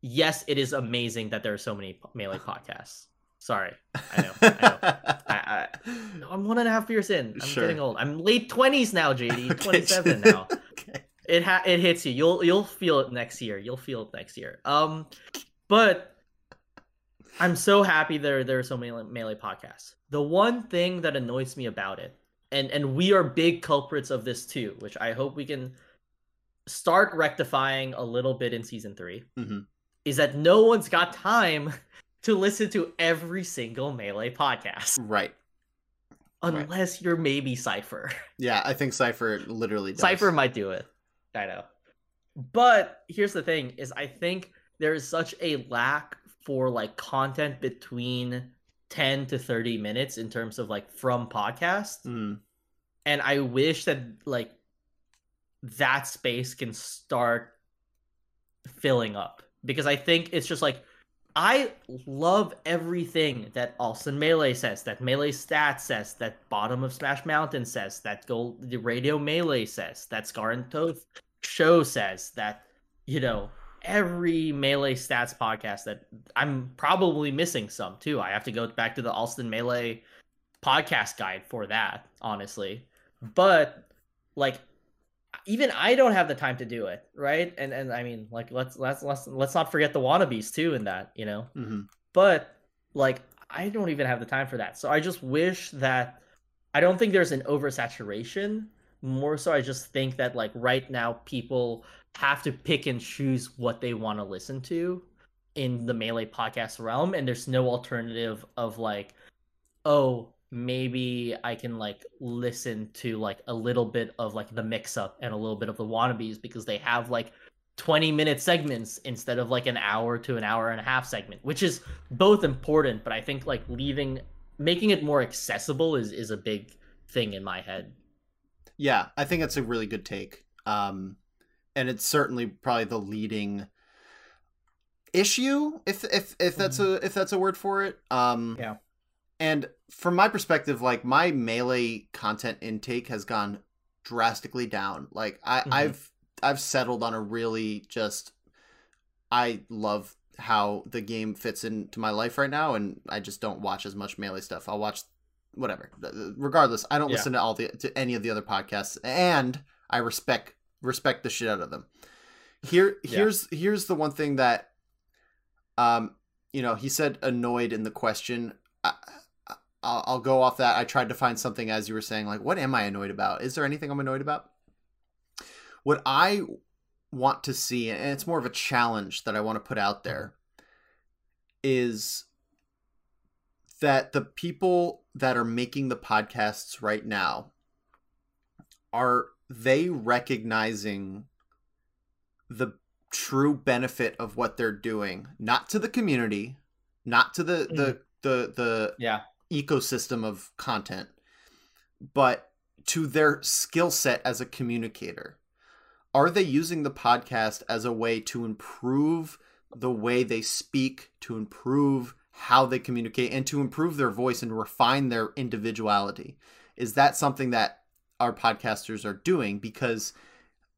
Speaker 2: yes. It is amazing that there are so many melee podcasts. Sorry, I know. I know. I, I'm one and a half years in. I'm
Speaker 1: Sure.
Speaker 2: getting old. I'm late twenties now, JD.
Speaker 1: Okay.
Speaker 2: Twenty seven now.
Speaker 1: okay.
Speaker 2: It ha- it hits you. You'll you'll feel it next year. You'll feel it next year. Um, but I'm so happy there there are so many melee podcasts. The one thing that annoys me about it, and and we are big culprits of this too, which I hope we can start rectifying a little bit in season 3
Speaker 1: Mhm.
Speaker 2: is that no one's got time to listen to every single melee podcast
Speaker 1: Right. Right.
Speaker 2: unless you're maybe Cyfer.
Speaker 1: Yeah, I think Cyfer literally does.
Speaker 2: Cyfer might do it. I know. But here's the thing is I think there is such a lack for like content between 10 to 30 minutes in terms of like from podcast
Speaker 1: Mm,
Speaker 2: and I wish that like that space can start filling up because I think it's just like I love everything that Austin Melee says, that Melee Stats says, that Bottom of Smash Mountain says, that Gold the Radio Melee says, that Scar and Toph show says, that you know every Melee Stats podcast that I'm probably missing some too. I have to go back to the Austin Melee podcast guide for that, honestly. But like even I don't have the time to do it, right? And and I mean, like let's let's let's let's not forget the wannabes too in that, you know.
Speaker 1: mhm.
Speaker 2: But like I don't even have the time for that. So I just wish that I don't think there's an oversaturation. More so I just think that like right now people have to pick and choose what they want to listen to in the melee podcast realm and there's no alternative of like oh maybe i can like listen to like a little bit of like the mix up and a little bit of the wannabes because they have like 20 minute segments instead of like an hour to an hour and a half segment, which is both important, but I think like leaving making it more accessible is is a big thing in my head.
Speaker 1: Yeah, I think it's a really good take. Um and it's certainly probably the leading issue if if if that's a if that's a word for it. Um
Speaker 2: Yeah.
Speaker 1: And from my perspective, like my melee content intake has gone drastically down. Like I,
Speaker 2: Mhm.
Speaker 1: I've I've settled on a really just I love how the game fits into my life right now, and I just don't watch as much melee stuff. I'll watch whatever. Regardless, I don't
Speaker 2: Yeah.
Speaker 1: listen to all the to any of the other podcasts, and I respect respect the shit out of them. Here,
Speaker 2: Yeah.
Speaker 1: here's here's the one thing that, um, you know, he said annoyed in the question. I- I'll, I'll go off that. I tried to find something as you were saying, like, what am I annoyed about? Is there anything I'm annoyed about? What I want to see, and it's more of a challenge that I want to put out there, is that the people that are making the podcasts right now are they recognizing the true benefit of what they're doing not to the community not to the the mm. the the
Speaker 2: Yeah.
Speaker 1: Ecosystem of content, but to their skill set as a communicator. Are they using the podcast as a way to improve the way they speak, to improve how they communicate, and to improve their voice and refine their individuality? Is that something that our podcasters are doing? Because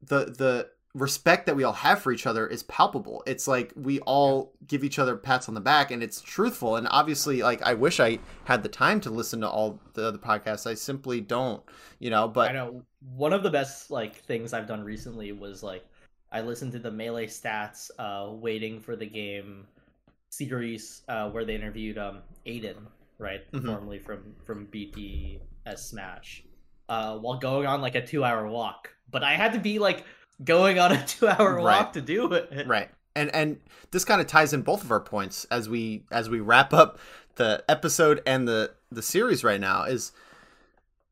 Speaker 1: the the respect that we all have for each other is palpable. It's like we all give each other pats on the back and it's truthful. And obviously, like I wish I had the time to listen to all the other podcasts. I simply don't, you know, but I
Speaker 2: know one of the best like things I've done recently was like I listened to the melee stats uh waiting for the game series uh where they interviewed um Aiden, right?
Speaker 1: Mhm.
Speaker 2: Formerly from from BTS Smash. Uh while going on like a 2-hour walk. But I had to be like going on a 2-hour
Speaker 1: Right.
Speaker 2: walk to do it.
Speaker 1: right. And and this kind of ties in both of our points as we as we wrap up the episode and the the series right now is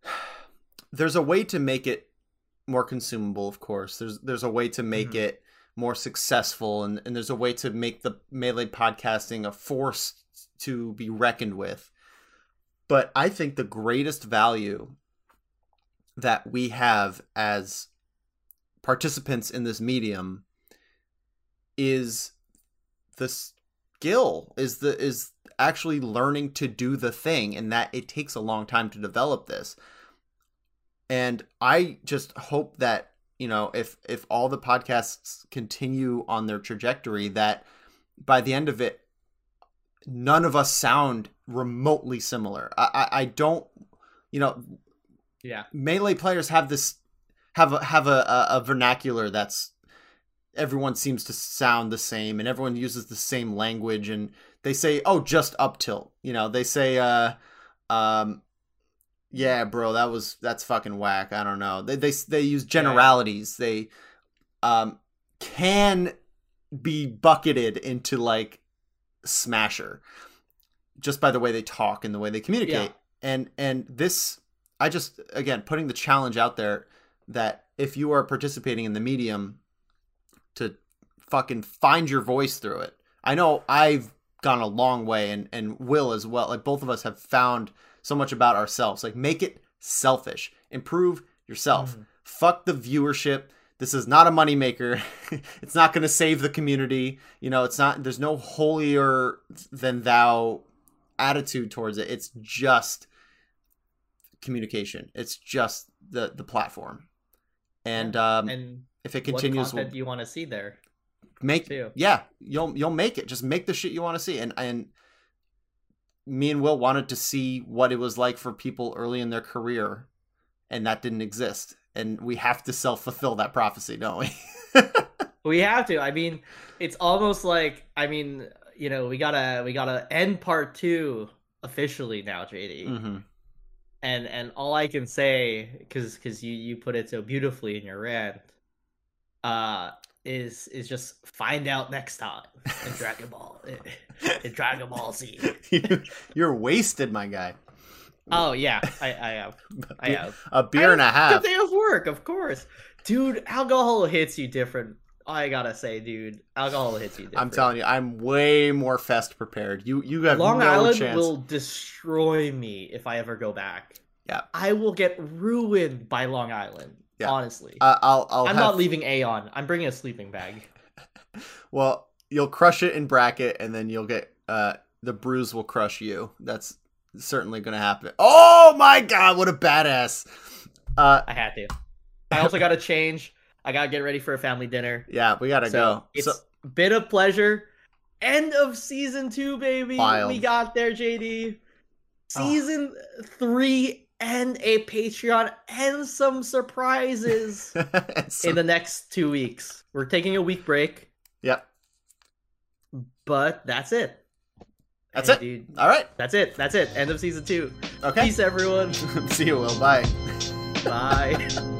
Speaker 1: there's a way to make it more consumable of course there's there's a way to make
Speaker 2: Mhm.
Speaker 1: it more successful and, and there's a way to make the melee podcasting a force to be reckoned with but i think the greatest value that we have as participants in this medium is the skill is the is actually learning to do the thing and that it takes a long time to develop this and i just hope that you know if if all the podcasts continue on their trajectory that by the end of it none of us sound remotely similar i i, I don't you know
Speaker 2: Yeah.
Speaker 1: melee players have this have a have a, a, a vernacular that's everyone seems to sound the same and everyone uses the same language and they say oh just up tilt you know? They say uh um yeah bro that was that's fucking whack i don't know. They they, they use generalities. They um can be bucketed into like smasher just by the way they talk and the way they communicate. And and this i just again putting the challenge out there that if you are participating in the medium to fucking find your voice through it. I know i've gone a long way and and will as well. Like both of us have found so much about ourselves. Like make it selfish. Improve yourself.
Speaker 2: Mhm.
Speaker 1: fuck the viewership. This is not a moneymaker. It's not going to save the community. You know it's not there's no holier than thou attitude towards it. It's just communication. It's just the the platform and um
Speaker 2: And
Speaker 1: if it continues,
Speaker 2: what content you want to see there?
Speaker 1: make
Speaker 2: too?
Speaker 1: yeah you'll you'll make it just make the shit you want to see and and me and will wanted to see what it was like for people early in their career and that didn't exist and we have to self-fulfill that prophecy don't we
Speaker 2: We have to. I mean, it's almost like I mean, you know, we gotta we gotta end part two officially now, JD.
Speaker 1: hmm
Speaker 2: And and all I can say, because because you you put it so beautifully in your rant, uh, is is just find out next time in Dragon Ball in Dragon Ball Z.
Speaker 1: you're wasted my guy.
Speaker 2: Oh yeah, I I have I have
Speaker 1: a beer and a half.
Speaker 2: day of work, of course, dude. Alcohol hits you different I gotta say, dude, alcohol hits you.
Speaker 1: I'm telling you, I'm way more fest prepared. You you have
Speaker 2: Long
Speaker 1: no
Speaker 2: Island
Speaker 1: chance.
Speaker 2: will destroy me if I ever go back.
Speaker 1: Yeah.
Speaker 2: I will get ruined by Long Island.
Speaker 1: Yeah.
Speaker 2: Honestly,
Speaker 1: Uh, I'll I'll
Speaker 2: I'm
Speaker 1: have,
Speaker 2: not leaving Aeon. I'm bringing a sleeping bag.
Speaker 1: Well, you'll crush it in bracket, and then you'll get uh the bruise will crush you. That's certainly gonna happen. Oh my god, what a badass! Uh,
Speaker 2: I had to. I also got to change. I gotta get ready for a family dinner.
Speaker 1: yeah, we gotta
Speaker 2: so
Speaker 1: go.
Speaker 2: it's
Speaker 1: So
Speaker 2: been a pleasure. End of season two, baby.
Speaker 1: Wild.
Speaker 2: We got there, JD.
Speaker 1: Oh. Ah.
Speaker 2: Season three and a Patreon and some surprises
Speaker 1: it's so-
Speaker 2: in the next two weeks. We're taking a week break,
Speaker 1: yep,
Speaker 2: but that's it.
Speaker 1: That's
Speaker 2: Hey,
Speaker 1: it.
Speaker 2: dude.
Speaker 1: all right,
Speaker 2: That's it. That's it. End of season two.
Speaker 1: okay.
Speaker 2: Peace, everyone.
Speaker 1: See you, Will. Bye.
Speaker 2: Bye.